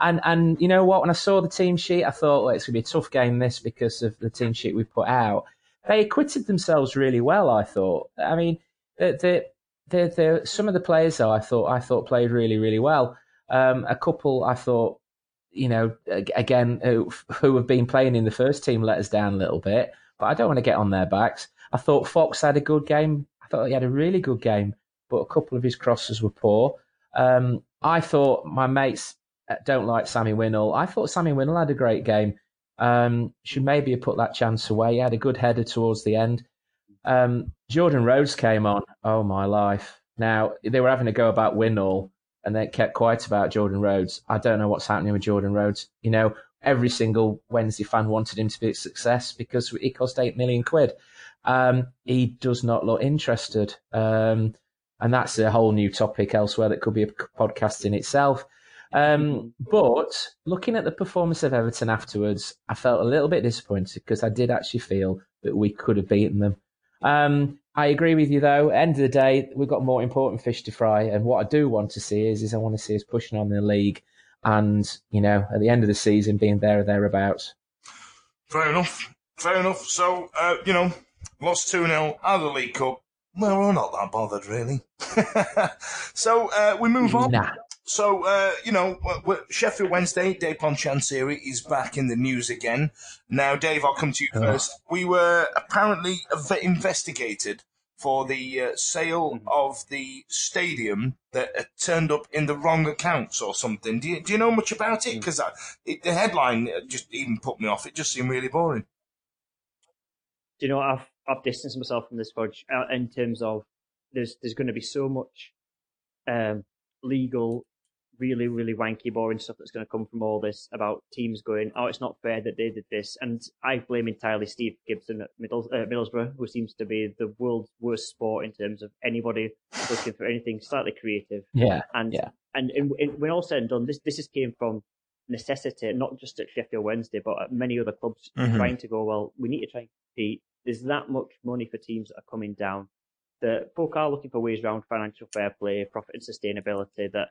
And and you know what? When I saw the team sheet, I thought, well, it's going to be a tough game this because of the team sheet we put out. They acquitted themselves really well. I thought. I mean, the the the, some of the players though, I thought I thought played really really well. Um, a couple I thought, you know, again who, who have been playing in the first team let us down a little bit, but I don't want to get on their backs. I thought Fox had a good game. I thought he had a really good game, but a couple of his crosses were poor. Um, I thought my mates uh, don't like Sammy Winnall. I thought Sammy Winnall had a great game. Um, should maybe have put that chance away. He had a good header towards the end. Um, Jordan Rhodes came on. Oh my life! Now they were having a go about Winnall, and they kept quiet about Jordan Rhodes. I don't know what's happening with Jordan Rhodes. You know, every single Wednesday fan wanted him to be a success because he cost eight million quid. Um, he does not look interested. Um, and that's a whole new topic elsewhere that could be a podcast in itself. Um, but looking at the performance of Everton afterwards, I felt a little bit disappointed because I did actually feel that we could have beaten them. Um, I agree with you though. End of the day, we've got more important fish to fry, and what I do want to see is, is I want to see us pushing on in the league, and you know, at the end of the season, being there or thereabouts. fair enough. Fair enough. So, uh, you know, lost 2 0 out of the League Cup. Well, we're not that bothered, really. so, uh, we move on. Nah. So, uh, you know, Sheffield Wednesday, Dejphon Chansiri is back in the news again. Now, Dave, I'll come to you first. We were apparently investigated for the uh, sale of the stadium that uh, turned up in the wrong accounts or something. Do you, do you know much about it? Because the headline just even put me off. It just seemed really boring. do you know what? I've I've distanced myself from this fudge uh, in terms of there's there's going to be so much um, legal, really really wanky, boring stuff that's going to come from all this about teams going, oh, it's not fair that they did this, and I blame entirely Steve Gibson at Middles, uh, Middlesbrough, who seems to be the world's worst sport in terms of anybody looking for anything slightly creative. Yeah, and yeah. and, and, and when all said and done, this this has came from necessity, not just at Sheffield Wednesday, but at many other clubs Mhm. trying to go. Well, we need to try and compete. There's that much money for teams that are coming down. That folk are looking for ways around financial fair play, profit and sustainability. That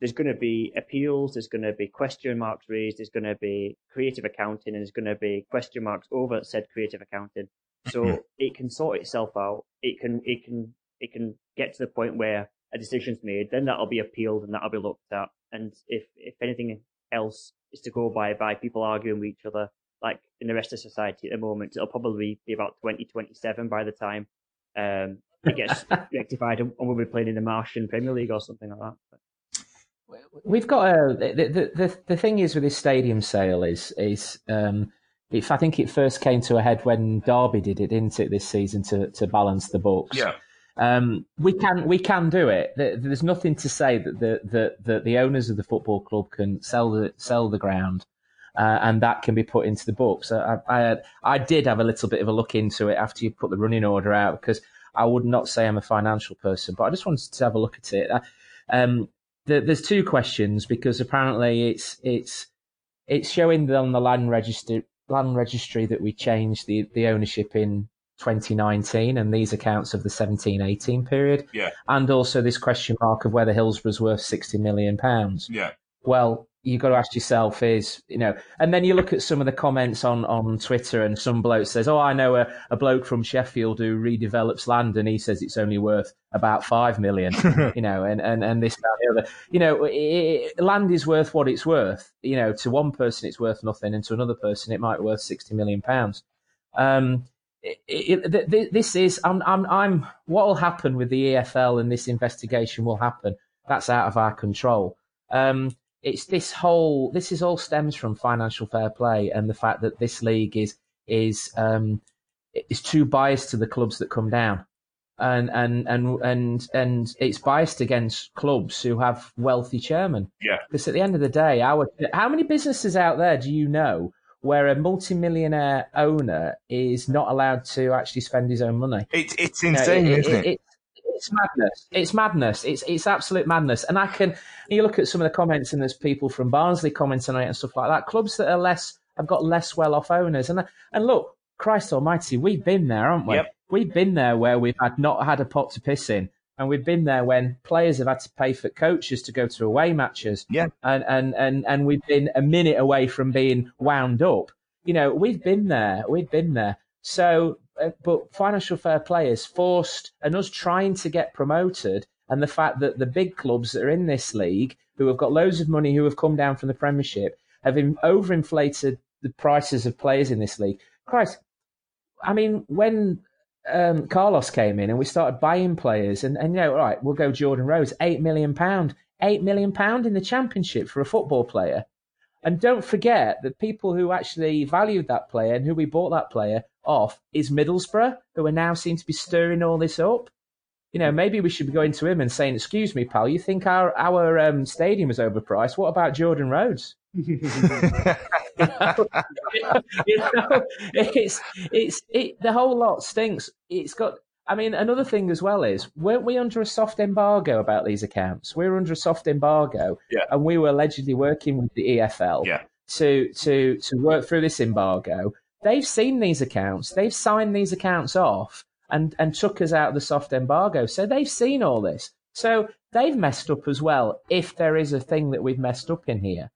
there's going to be appeals, there's going to be question marks raised, there's going to be creative accounting, and there's going to be question marks over said creative accounting. So it can sort itself out. It can it can it can get to the point where a decision's made, then that'll be appealed and that'll be looked at. And if if anything else is to go by by people arguing with each other, like in the rest of society at the moment. It'll probably be about 2027 by the time um, it gets rectified, and we'll be playing in the Martian Premier League or something like that. We've got a the, the the thing is with this stadium sale is is um, if I think it first came to a head when Derby did it, didn't it, this season to to balance the books. Yeah. Um, we can we can do it. There's nothing to say that the the, the, the owners of the football club can sell the sell the ground, uh, and that can be put into the books. I, I I did have a little bit of a look into it after you put the running order out because I would not say I'm a financial person, but I just wanted to have a look at it. Uh, um, the, there's two questions because apparently it's it's it's showing on the land register land registry that we changed the, the ownership in 2019 and these accounts of the 17-18 period. Yeah. And also this question mark of whether Hillsborough's worth 60 million pounds. Yeah. Well, you've got to ask yourself is, you know, and then you look at some of the comments on, on Twitter and some bloke says, oh, I know a, a bloke from Sheffield who redevelops land and he says it's only worth about 5 million, you know, and, and, and this, that, the other. You know, it, land is worth what it's worth. You know, to one person it's worth nothing and to another person it might be worth 60 million pounds. Um, it, this is, I'm, I'm, I'm, what will happen with the EFL and this investigation will happen. That's out of our control. Um, it's this whole this is all stems from financial fair play and the fact that this league is is um, is too biased to the clubs that come down and and and and and it's biased against clubs who have wealthy chairmen. Yeah. Because at the end of the day, our how many businesses out there do you know where a multimillionaire owner is not allowed to actually spend his own money? It, it's insane, you know, it, isn't it? it it's madness. It's madness. It's it's absolute madness. And I can you look at some of the comments and there's people from Barnsley commenting on it and stuff like that. Clubs that are less have got less well off owners. And and look, Christ Almighty, we've been there, haven't we? Yep. We've been there where we've had not had a pot to piss in. And we've been there when players have had to pay for coaches to go to away matches. Yeah. And and and, and we've been a minute away from being wound up. You know, we've been there. We've been there. So but financial fair play is forced, and us trying to get promoted, and the fact that the big clubs that are in this league, who have got loads of money, who have come down from the Premiership, have overinflated the prices of players in this league. Christ, I mean, when um, Carlos came in and we started buying players, and, and you know, right, we'll go Jordan Rhodes, eight million pound, eight million pound in the Championship for a football player. And don't forget that people who actually valued that player and who we bought that player off is Middlesbrough, who are now seem to be stirring all this up. You know, maybe we should be going to him and saying, "Excuse me, pal, you think our our um, stadium is overpriced? What about Jordan Rhodes?" you, know, you know, it's it's it, the whole lot stinks. It's got I mean, another thing as well is, weren't we under a soft embargo about these accounts? We were under a soft embargo, yeah. and we were allegedly working with the EFL yeah. to to to work through this embargo. They've seen these accounts, they've signed these accounts off, and and took us out of the soft embargo. So they've seen all this. So they've messed up as well. If there is a thing that we've messed up in here,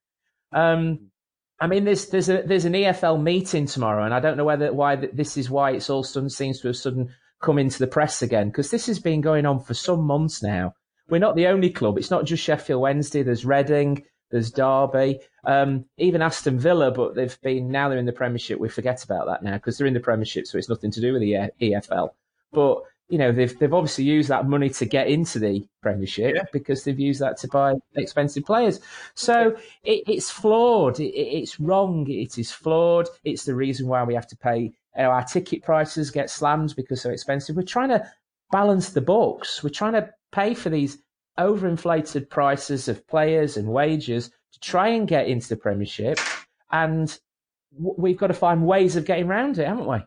um, I mean, there's there's a there's an EFL meeting tomorrow, and I don't know whether why this is why it's all sudden seems to have sudden come into the press again because this has been going on for some months now. We're not the only club. It's not just Sheffield Wednesday. There's Reading, there's Derby, um, even Aston Villa, but they've been now they're in the Premiership. We forget about that now because they're in the Premiership, so it's nothing to do with the EFL. But you know they've they've obviously used that money to get into the Premiership yeah. because they've used that to buy expensive players. So it, it's flawed. It, it's wrong. It is flawed. It's the reason why we have to pay you know, our ticket prices get slammed because they're expensive. We're trying to balance the books. We're trying to pay for these overinflated prices of players and wages to try and get into the Premiership, and we've got to find ways of getting around it, haven't we?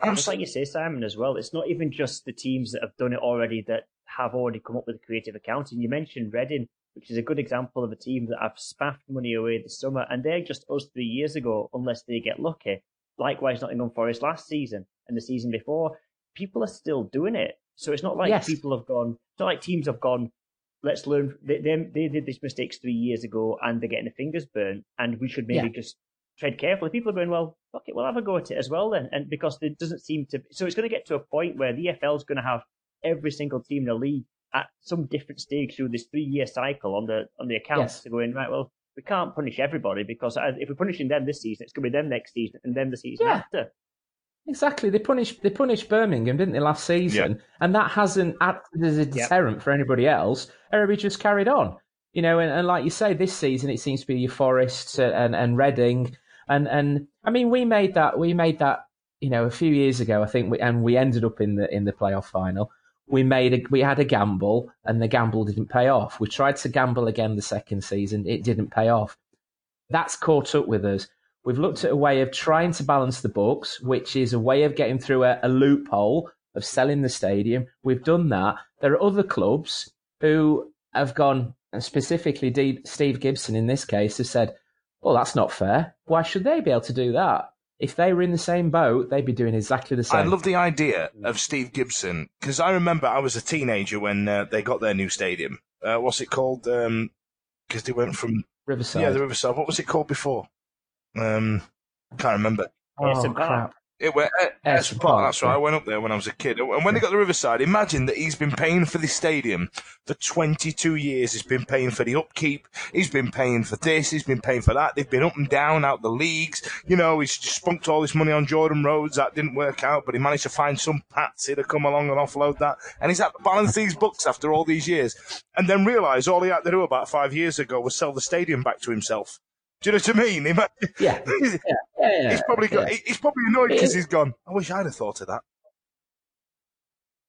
And just like you say, Simon, as well, it's not even just the teams that have done it already that have already come up with a creative accounting. You mentioned Reading, which is a good example of a team that have spaffed money away this summer, and they're just us three years ago, unless they get lucky. Likewise, Nottingham Forest last season and the season before, people are still doing it. So it's not like yes. people have gone. It's not like teams have gone. Let's learn. They, they, they did these mistakes three years ago, and they're getting their fingers burnt, and we should maybe yeah. just tread carefully. People are going, well, okay, we'll have a go at it as well then, and because it doesn't seem to. So it's going to get to a point where the EFL is going to have every single team in the league at some different stage through this three-year cycle on the on the accounts yes. to go in right. Well, we can't punish everybody because uh, if we're punishing them this season, it's going to be them next season and then the season Yeah. after. Exactly. They punished they punished Birmingham, didn't they, last season? And that hasn't acted as a deterrent for anybody else. Everybody just carried on. You know, and, and like you say, this season it seems to be your Forests and, and Reading. And and I mean we made that we made that, you know, a few years ago, I think we, and we ended up in the in the playoff final. We made a we had a gamble and the gamble didn't pay off. We tried to gamble again the second season, it didn't pay off. That's caught up with us. We've looked at a way of trying to balance the books, which is a way of getting through a, a loophole of selling the stadium. We've done that. There are other clubs who have gone, and specifically D- Steve Gibson in this case, has said, well, that's not fair. Why should they be able to do that? If they were in the same boat, they'd be doing exactly the same. I love the idea of Steve Gibson because I remember I was a teenager when uh, they got their new stadium. Uh, what's it called? Because they went from Riverside. Yeah, the Riverside. What was it called before? Um, can't remember. Oh, crap. It went uh, Ayresome Ayresome Park, Park. That's right. I went up there when I was a kid, and when they got the Riverside, imagine that he's been paying for this stadium for 22 years. He's been paying for the upkeep. He's been paying for this. He's been paying for that. They've been up and down out the leagues. You know, he's just spunked all this money on Jordan Rhodes. That didn't work out, but he managed to find some patsy to come along and offload that. And he's had to balance these books after all these years, and then realise all he had to do about five years ago was sell the stadium back to himself. Do you know what I mean? Ima- Yeah. he's, Yeah, yeah, he's probably got, yeah. he's probably annoyed because he's gone. I wish I'd have thought of that.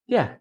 Yeah,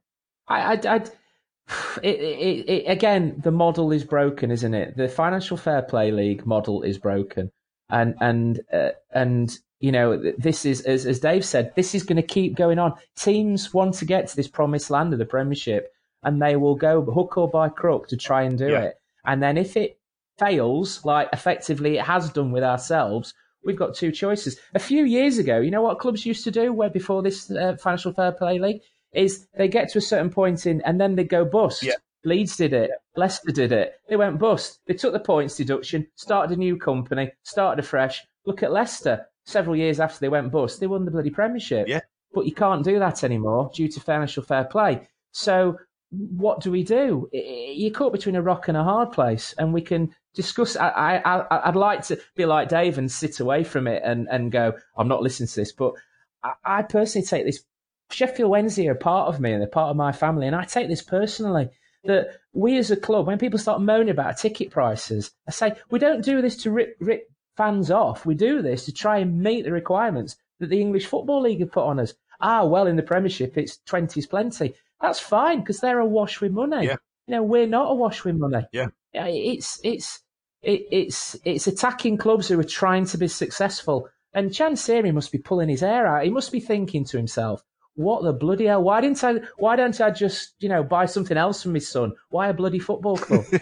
I, I, I it, it, it, again, the model is broken, isn't it? The financial fair play league model is broken, and and uh, and you know this is as as Dave said, this is going to keep going on. Teams want to get to this promised land of the Premiership, and they will go hook or by crook to try and do Yeah. it. And then if it fails, like effectively it has done with ourselves, we've got two choices. A few years ago, you know what clubs used to do where before this uh, financial fair play league is they get to a certain point in and then they go bust. Yeah. Leeds did it. Leicester did it. They went bust. They took the points deduction, started a new company, started afresh. Look at Leicester. Several years after they went bust, they won the bloody Premiership. Yeah. But you can't do that anymore due to financial fair play. So what do we do? You're caught between a rock and a hard place, and we can discuss. I, I, I'd like to be like Dave and sit away from it and, and go, I'm not listening to this. But I, I personally take this. Sheffield Wednesday are part of me and they're part of my family, and I take this personally. That we as a club, when people start moaning about ticket prices, I say we don't do this to rip, rip fans off. We do this to try and meet the requirements that the English Football League have put on us. Ah, well, in the Premiership, it's 20's plenty. That's fine because they're awash with money. Yeah. You know, we're not awash with money. Yeah. Yeah, It's it's it, it's it's attacking clubs who are trying to be successful. And Chansiri must be pulling his hair out. He must be thinking to himself, "What the bloody hell? Why didn't I? Why don't I just you know buy something else from his son? Why a bloody football club?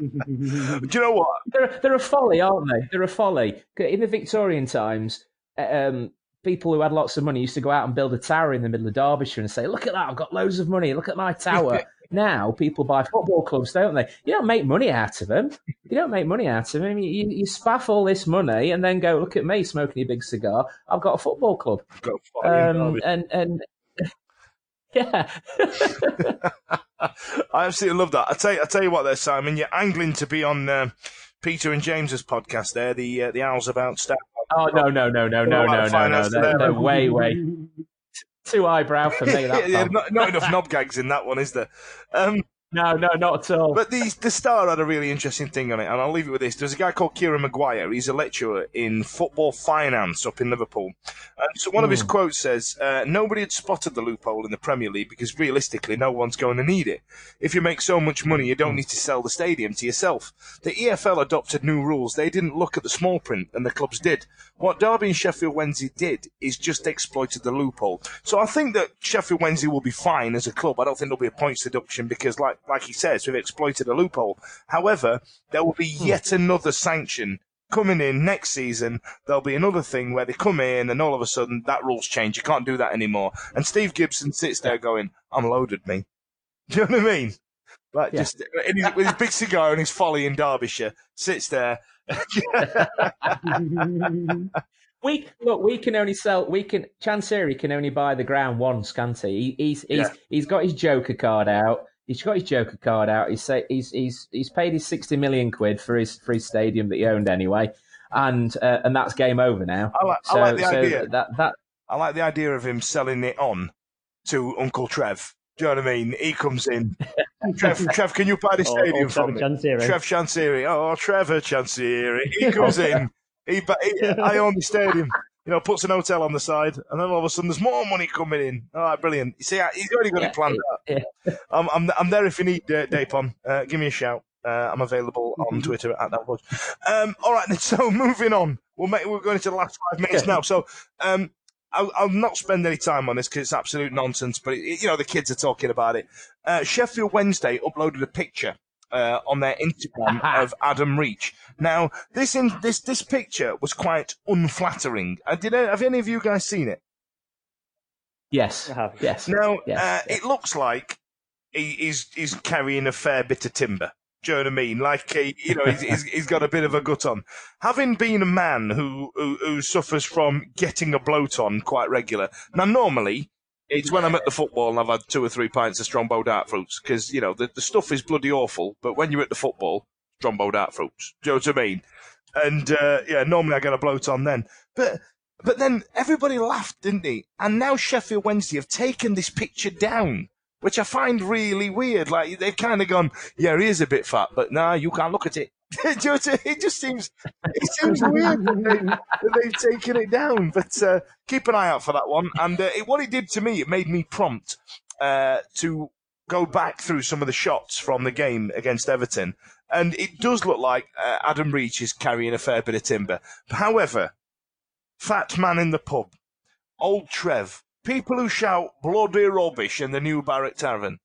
Do you know what? they're they're a folly, aren't they? They're a folly. In the Victorian times, um, people who had lots of money used to go out and build a tower in the middle of Derbyshire and say, "Look at that! I've got loads of money. Look at my tower." now people buy football clubs, don't they? You don't make money out of them. You don't make money out of them. You, you, you spaff all this money and then go, "Look at me smoking a big cigar. I've got a football club." Got a fire Um, and and yeah, I absolutely love that. I tell you, I tell you what, there, Simon, you're angling to be on uh, Peter and James's podcast. There, the uh, the Owls About Stat. oh no no no no no no no no. They're, they're way way too eyebrow for me. That yeah, not, not enough knob gags in that one, is there? Um, No, no, not at all. But the the Star had a really interesting thing on it, and I'll leave it with this. There's a guy called Kieran Maguire. He's a lecturer in football finance up in Liverpool. And so one of his quotes says, uh, "Nobody had spotted the loophole in the Premier League because realistically, no one's going to need it. If you make so much money, you don't need to sell the stadium to yourself. The EFL adopted new rules. They didn't look at the small print, and the clubs did. What Derby and Sheffield Wednesday did is just exploited the loophole. So I think that Sheffield Wednesday will be fine as a club. I don't think there'll be a points deduction because, like like he says, we've exploited a loophole. However, there will be hmm. yet another sanction coming in next season. There'll be another thing where they come in and all of a sudden that rules change. You can't do that anymore. And Steve Gibson sits there going, "I'm loaded, me." Do you know what I mean? Like Yeah. just uh, in his, with his big cigar and his folly in Derbyshire, sits there. We look. We can only sell. We can. Chansiri can only buy the ground once, can't he? he he's he's Yeah. he's got his Joker card out. He's got his Joker card out. He's say, he's he's he's paid his sixty million quid for his for his stadium that he owned anyway, and uh, and that's game over now. I like, so, I like the so idea. that that I like the idea of him selling it on to Uncle Trev. Do you know what I mean? He comes in. Trev, Trev, can you buy the Or- stadium or for Trevor me? Chansiri. Trev Chansiri. Oh, Trevor Chansiri. He comes in. He, he, I own the stadium. You know, puts an hotel on the side, and then all of a sudden there's more money coming in. All right, brilliant. You see, he's already got it planned out. I'm, I'm, I'm there if you need uh, Dejphon. Uh, give me a shout. Uh, I'm available on Twitter at that watch. Um, all right, then, so moving on. We'll make, we're going into the last five minutes now. So um, I'll, I'll not spend any time on this because it's absolute nonsense. But it, you know, the kids are talking about it. Uh, Sheffield Wednesday uploaded a picture uh, on their Instagram of Adam Reach. Now, this in, this this picture was quite unflattering. Uh, did I, have any of you guys seen it? yes, yes. Now, yes. uh, it looks like he, he's he's carrying a fair bit of timber. Do you know what I mean? Like he, you know, he's, he's, he's got a bit of a gut on. Having been a man who, who who suffers from getting a bloat on quite regular. Now, normally it's when I'm at the football and I've had two or three pints of Strongbow dark fruits because you know the, the stuff is bloody awful. But when you're at the football, Strongbow dark fruits. Do you know what I mean? And uh, yeah, normally I get a bloat on then. But but then everybody laughed, didn't they? And now Sheffield Wednesday have taken this picture down, which I find really weird. Like they've kind of gone, yeah, he is a bit fat, but nah, you can't look at it. It just seems it seems weird that, they, they've taken it down. But uh, keep an eye out for that one. And uh, it, what it did to me, it made me prompt uh, to go back through some of the shots from the game against Everton, and it does look like uh, Adam Reach is carrying a fair bit of timber. However, fat man in the pub, old Trev, people who shout bloody rubbish in the new Barrack Tavern.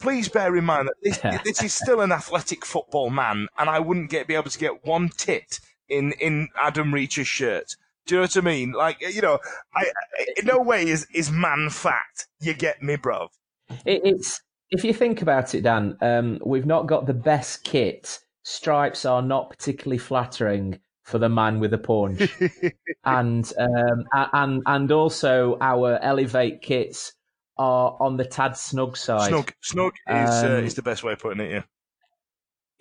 Please bear in mind that this, this is still an athletic football man, and I wouldn't get be able to get one tit in in Adam Reach's shirt. Do you know what I mean? Like, you know, I, I in no way is is man fat. You get me, bruv. It, it's if you think about it, Dan. Um, we've not got the best kit. Stripes are not particularly flattering for the man with a paunch, and um, and and also our elevate kits are on the tad snug side. Snug, snug is uh, Um, is the best way of putting it. Yeah.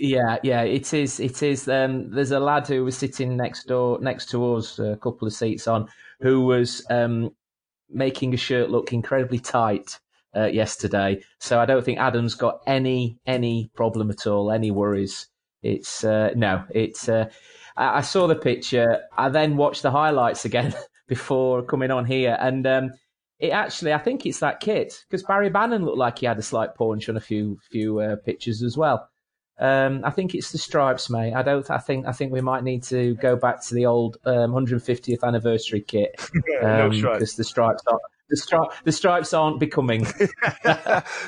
Yeah, yeah, it is. It is. Um, there's a lad who was sitting next door, next to us, a couple of seats on, who was um, making a shirt look incredibly tight uh, yesterday. So I don't think Adam's got any any problem at all, any worries. It's uh, no, it's. Uh, I, I saw the picture. I then watched the highlights again before coming on here, and um, it actually, I think it's that kit because Barry Bannan looked like he had a slight paunch on a few few uh, pictures as well. Um, I think it's the stripes, mate. I don't. I think. I think we might need to go back to the old um, 150th anniversary kit No um, because the stripes aren't the, stri- the stripes aren't becoming.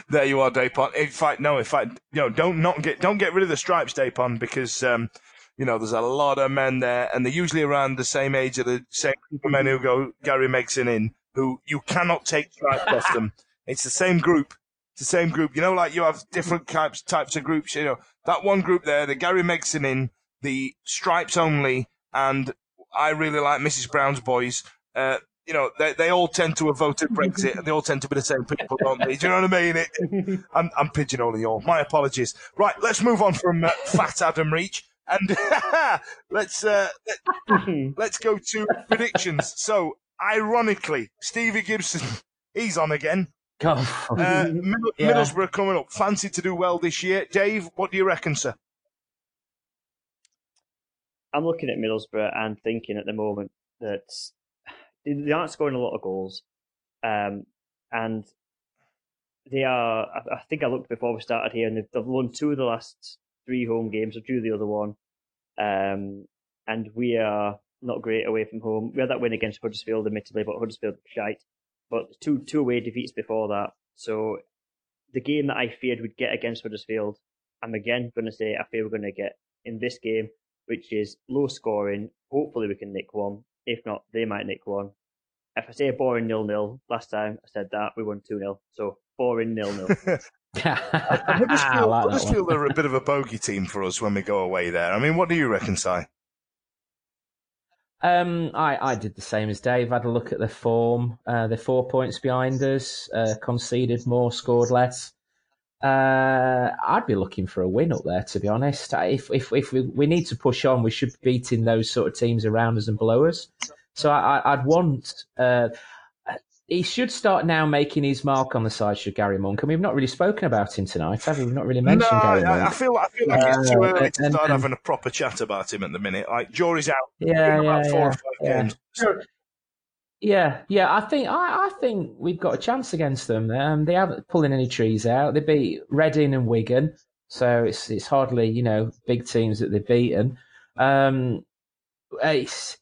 there you are, Dejphon. In fact, no. In fact, you know, don't not get don't get rid of the stripes, Dejphon, because um, you know there's a lot of men there, and they're usually around the same age of the same men who go Gary Megson in, who you cannot take stripes off them. It's the same group. It's the same group. You know, like you have different types types of groups. You know, that one group there, the Gary Megson in, the stripes only, and I really like Mrs. Brown's boys. Uh, you know, they, they all tend to have voted Brexit, and they all tend to be the same people, don't they? Do you know what I mean? It, I'm, I'm pigeonholing you all. My apologies. Right, let's move on from uh, Fat Adam Reach, and let's uh, let, let's go to predictions. So, ironically, Stevie Gibson, he's on again. God. Uh, Middle- Yeah. Middlesbrough coming up. Fancy to do well this year. Dave, what do you reckon, sir? I'm looking at Middlesbrough and thinking at the moment that they they aren't scoring a lot of goals, um, and they are. I, I think I looked before we started here, and they've, they've won two of the last three home games. They drew the other one, um, and we are not great away from home. We had that win against Huddersfield, admittedly, but Huddersfield shite. But two two away defeats before that. So the game that I feared we'd get against Huddersfield, I'm again going to say I fear we're going to get in this game, which is low scoring. Hopefully we can nick one. If not, they might nick one. If I say a boring nil nil, last time I said that we won two 0 so boring nil nil. Huddersfield, I like that one. Huddersfield are a bit of a bogey team for us when we go away there. I mean, what do you reckon, Si? Um, I, I did the same as Dave. I Had a look at the form. Uh, they're four points behind us. Uh, conceded more, scored less. Uh, I'd be looking for a win up there, to be honest. If if if we, we need to push on, we should be beating those sort of teams around us and below us. So I, would want. Uh, he should start now making his mark on the side, should Gary Monk. And we've not really spoken about him tonight, have we? We've not really mentioned no, Gary I, Monk. I feel, I feel like it's too uh, early to start and, having a proper chat about him at the minute. Like, jury's out. Yeah, yeah, four yeah, or five yeah. games. Yeah, yeah. I think I, I think we've got a chance against them. Um, they haven't pulling any trees out. They beat Reading and Wigan, so it's it's hardly you know big teams that they've beaten. Um, it's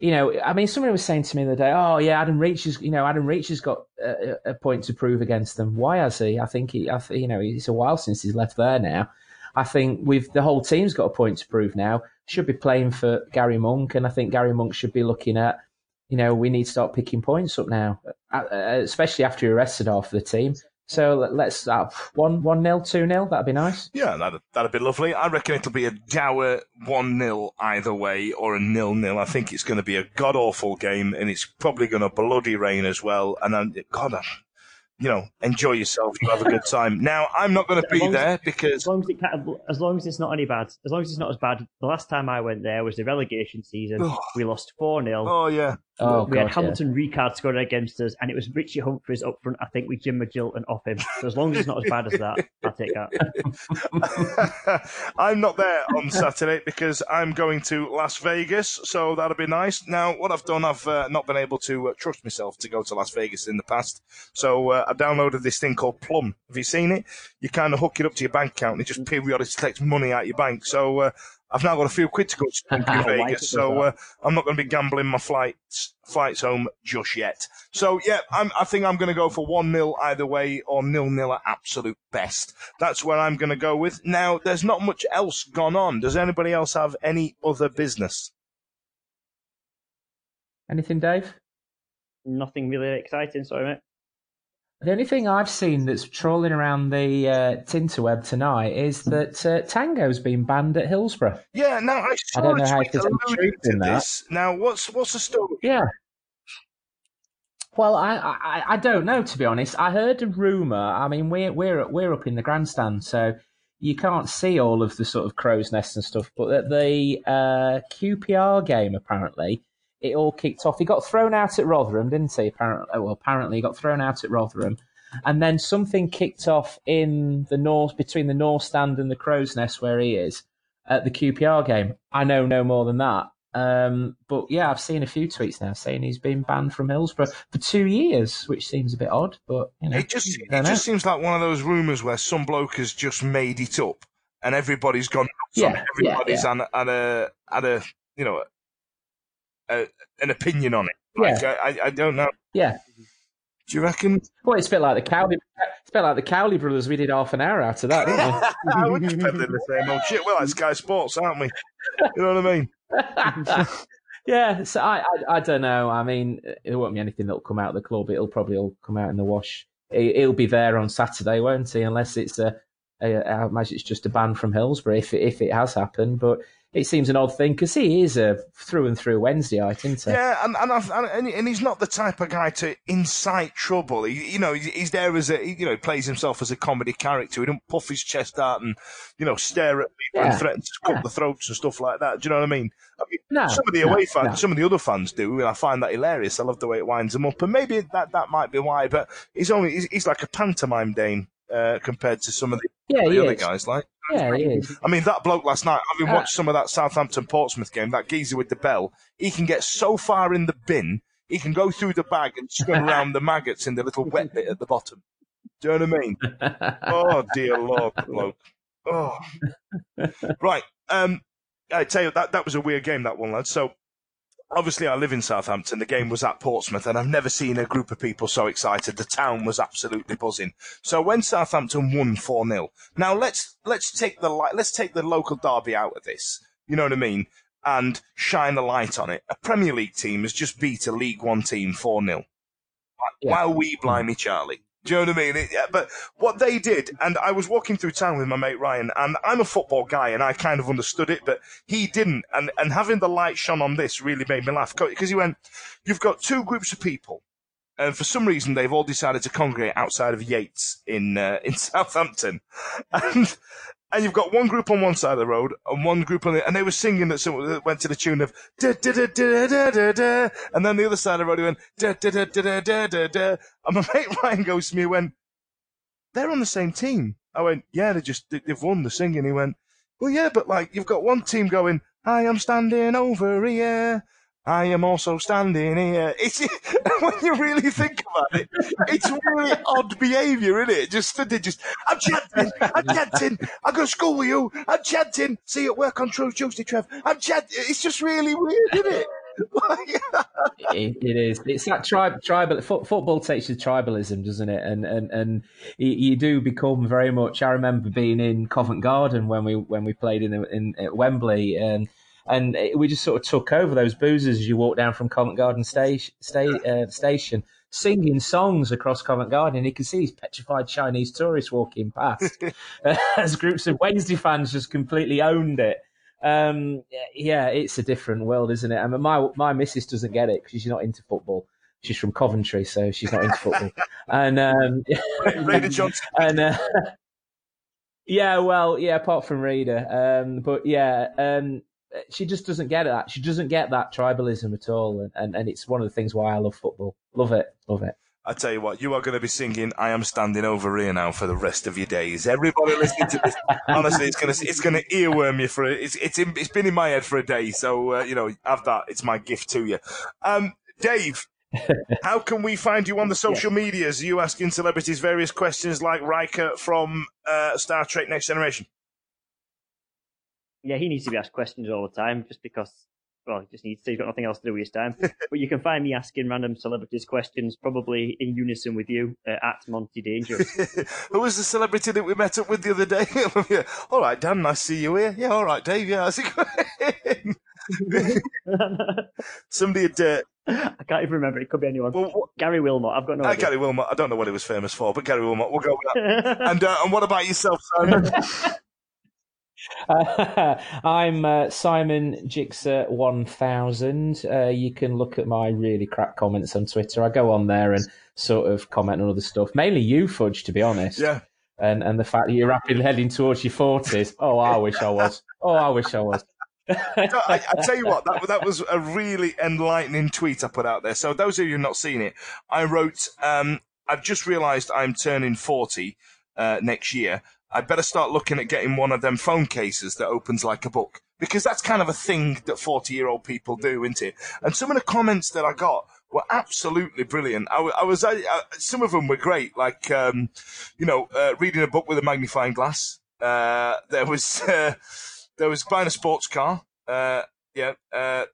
you know, I mean, somebody was saying to me the other day, "Oh, yeah, Adam Reach is, you know, Adam Reach has got a, a point to prove against them. Why has he? I think he, I th- you know, it's a while since he's left there now. I think we've the whole team's got a point to prove now. Should be playing for Gary Monk, and I think Gary Monk should be looking at you know, we need to start picking points up now, uh, uh, especially after he arrested half of the team. So let's have one one nil, two nil. That'd be nice. Yeah, that'd that'd be lovely. I reckon it'll be a dour one 0 either way, or a nil nil. I think it's going to be a god awful game, and it's probably going to bloody rain as well. And then, God, you know, enjoy yourself. You have a good time. Now, I'm not going to be there because as long as, it as long as it's not any bad, as long as it's not as bad. The last time I went there was the relegation season. Oh. we lost four 0 Oh yeah. Oh, we God, had Hamilton yeah. Ricard scoring against us, and it was Richie Humphreys up front. I think with Jim McGilton off him. So as long as it's not as bad as that, I'll take that. I'm not there on Saturday because I'm going to Las Vegas, so that'll be nice. Now, what I've done, I've uh, not been able to uh, trust myself to go to Las Vegas in the past, so uh, I downloaded this thing called Plum. Have you seen it? You kind of hook it up to your bank account, and it just periodically takes money out of your bank. So uh, I've now got a few quid to go to Vegas, so uh, I'm not going to be gambling my flights flights home just yet. So yeah, I'm, i think I'm going to go for one 0 either way, or nil nil at absolute best. That's where I'm going to go with. Now, there's not much else gone on. Does anybody else have any other business? Anything, Dave? Nothing really exciting. Sorry, mate. The only thing I've seen that's trolling around the uh, Tinterweb tonight is that uh, Tango's been banned at Hillsborough. Yeah, now I I don't know how any alluding to in that. this. Now, what's what's the story? Yeah. Well, I, I I don't know to be honest. I heard a rumor. I mean, we're we're we're up in the grandstand, so you can't see all of the sort of crow's nests and stuff. But at the uh, QPR game, apparently, it all kicked off. He got thrown out at Rotherham, didn't he? Apparently, well, apparently he got thrown out at Rotherham, and then something kicked off in the north between the north stand and the crow's nest where he is at the QPR game. I know no more than that. Um, but yeah, I've seen a few tweets now saying he's been banned from Hillsborough for two years, which seems a bit odd. But you know, it just it know. just seems like one of those rumours where some bloke has just made it up, and everybody's gone. Yeah, everybody's yeah, yeah. Had, a had a you know a, an opinion on it. Like, yeah. I, I don't know. Yeah. Do you reckon? Well, it's a bit like the Cowley. It's a bit like the Cowley brothers. We did half an hour out of that, didn't we? We're just peddling the same old shit. Well, like Sky Sports, aren't we? You know what I mean? yeah. So I, I, I, don't know. I mean, it won't be anything that'll come out of the club. It'll probably all come out in the wash. It, will be there on Saturday, won't he? Unless it's a, a, I imagine it's just a ban from Hillsborough if it, if it has happened. But it seems an odd thing because he is a through and through Wednesdayite, isn't he? Yeah, and and, and and he's not the type of guy to incite trouble. He, you know, he's there as a you know, plays himself as a comedy character. He don't puff his chest out and you know stare at people Yeah. and threaten to cut Yeah. the throats and stuff like that. Do you know what I mean? I mean, No, some of the no, away fans, no. some of the other fans do, and I find that hilarious. I love the way it winds them up, and maybe that that might be why. But he's only he's, he's like a pantomime Dane uh, compared to some of the, Yeah, the other is. guys. Like, Yeah, he is. I mean, that bloke last night, having Uh, watched some of that Southampton Portsmouth game, that geezer with the bell, he can get so far in the bin, he can go through the bag and swim around the maggots in the little wet bit at the bottom. Do you know what I mean? Oh, dear Lord, bloke. Oh. Right. Um, I tell you, that, that was a weird game, that one, lad. So, obviously, I live in Southampton. The game was at Portsmouth, and I've never seen a group of people so excited. The town was absolutely buzzing. So when Southampton won four 0 now let's let's take the li- let's take the local derby out of this. You know what I mean? And shine a light on it. A Premier League team has just beat a League One team four 0 Yeah. Wow, we blimey, Charlie. Do you know what I mean? It, yeah, but what they did, and I was walking through town with my mate Ryan, and I'm a football guy, and I kind of understood it, but he didn't. And and having the light shone on this really made me laugh because he went, "You've got two groups of people, and for some reason they've all decided to congregate outside of Yates in uh, in Southampton, and and you've got one group on one side of the road and one group on the, and they were singing that some that went to the tune of da da da da da da da, and then the other side of the road went da da da da da da da, and my mate Ryan goes to me went, they're on the same team. I went, yeah, they just they've won the singing. He went, well, yeah, but like you've got one team going, I am standing over here. I am also standing here. It's when you really think about it, it's really odd behaviour, isn't it? Just they just I'm chanting, I'm chanting, I go to school with you, I'm chanting, see you at work on True Tuesday, Trev. I'm chanting. It's just really weird, isn't it? it, it is. It's that tribe, tribal football takes you tribalism, doesn't it? And and and you do become very much. I remember being in Covent Garden when we when we played in in at Wembley, and and we just sort of took over those boozers as you walk down from Covent Garden station, uh, station singing songs across Covent Garden. And you can see these petrified Chinese tourists walking past as groups of Wednesday fans just completely owned it. Um, yeah, it's a different world, isn't it? I mean, my my missus doesn't get it because she's not into football. She's from Coventry, so she's not into football. and um, Johnson. and uh, yeah, well, yeah, apart from Raider, um, but yeah, um, she just doesn't get that. She doesn't get that tribalism at all, and, and, and it's one of the things why I love football. Love it, love it. I tell you what, you are going to be singing "I Am Standing Over Here" now for the rest of your days. Everybody listening to this, honestly, it's going to it's going to earworm you for it. It's it's in, it's been in my head for a day, so uh, you know, have that. It's my gift to you, um, Dave. how can we find you on the social yeah. medias? Are you asking celebrities various questions like Riker from uh, Star Trek: Next Generation? Yeah, he needs to be asked questions all the time, just because well, he just needs to. He's got nothing else to do with his time. but you can find me asking random celebrities questions, probably in unison with you, uh, at Monty Danger. Who was the celebrity that we met up with the other day? yeah. All right, Dan, nice to see you here. Yeah, all right, Dave. Yeah, how's it going? Somebody had. Uh, I can't even remember. It could be anyone. Well, Gary Wilmot. I've got no uh, idea. Gary Wilmot. I don't know what he was famous for, but Gary Wilmot. We'll go with that. and uh, and what about yourself, Simon? Uh, I'm uh, Simon Jixer 1000. Uh, you can look at my really crap comments on Twitter. I go on there and sort of comment on other stuff. Mainly you, Fudge, to be honest. Yeah. And and the fact that you're rapidly heading towards your 40s. Oh, I wish I was. Oh, I wish I was. I, I, tell you what, that that was a really enlightening tweet I put out there. So those of you who've not seen it, I wrote, um, I've just realised I'm turning 40 uh, next year, I'd better start looking at getting one of them phone cases that opens like a book because that's kind of a thing that 40 year old people do, isn't it? And some of the comments that I got were absolutely brilliant. I, I was, I, I, some of them were great, like, um, you know, uh, reading a book with a magnifying glass. Uh, there was, uh, there was buying a sports car. Uh, yeah, uh,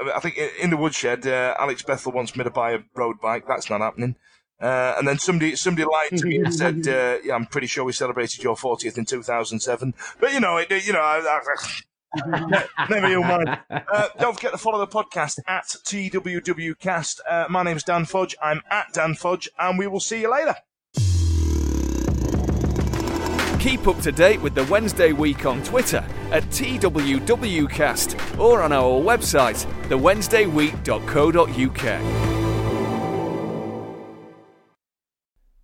I think in the woodshed, uh, Alex Bethel wants me to buy a road bike. That's not happening. Uh, and then somebody somebody lied to me and said, uh, "Yeah, I'm pretty sure we celebrated your 40th in 2007." But you know, it, you know, I, I, never you mind. Uh, don't forget to follow the podcast at TWWcast. Uh, my name's Dan Fudge. I'm at Dan Fudge, and we will see you later. Keep up to date with the Wednesday Week on Twitter at TWWcast or on our website, thewednesdayweek.co.uk.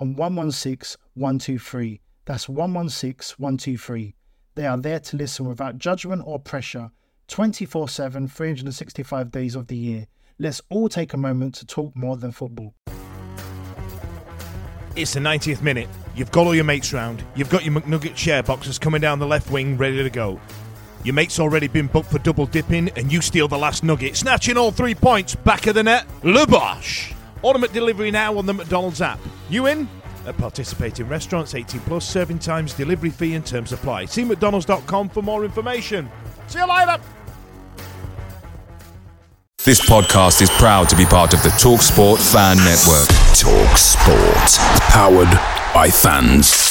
on 116 123. That's 116 123. They are there to listen without judgment or pressure 24 7, 365 days of the year. Let's all take a moment to talk more than football. It's the 90th minute. You've got all your mates round. You've got your McNugget share boxes coming down the left wing ready to go. Your mate's already been booked for double dipping, and you steal the last nugget, snatching all three points back of the net. Le Bosch! Automatic delivery now on the McDonald's app. You in? At participating restaurants, 18 plus, serving times, delivery fee and terms apply. See mcdonalds.com for more information. See you later! This podcast is proud to be part of the TalkSport Fan Network. Talk Sport. Powered by fans.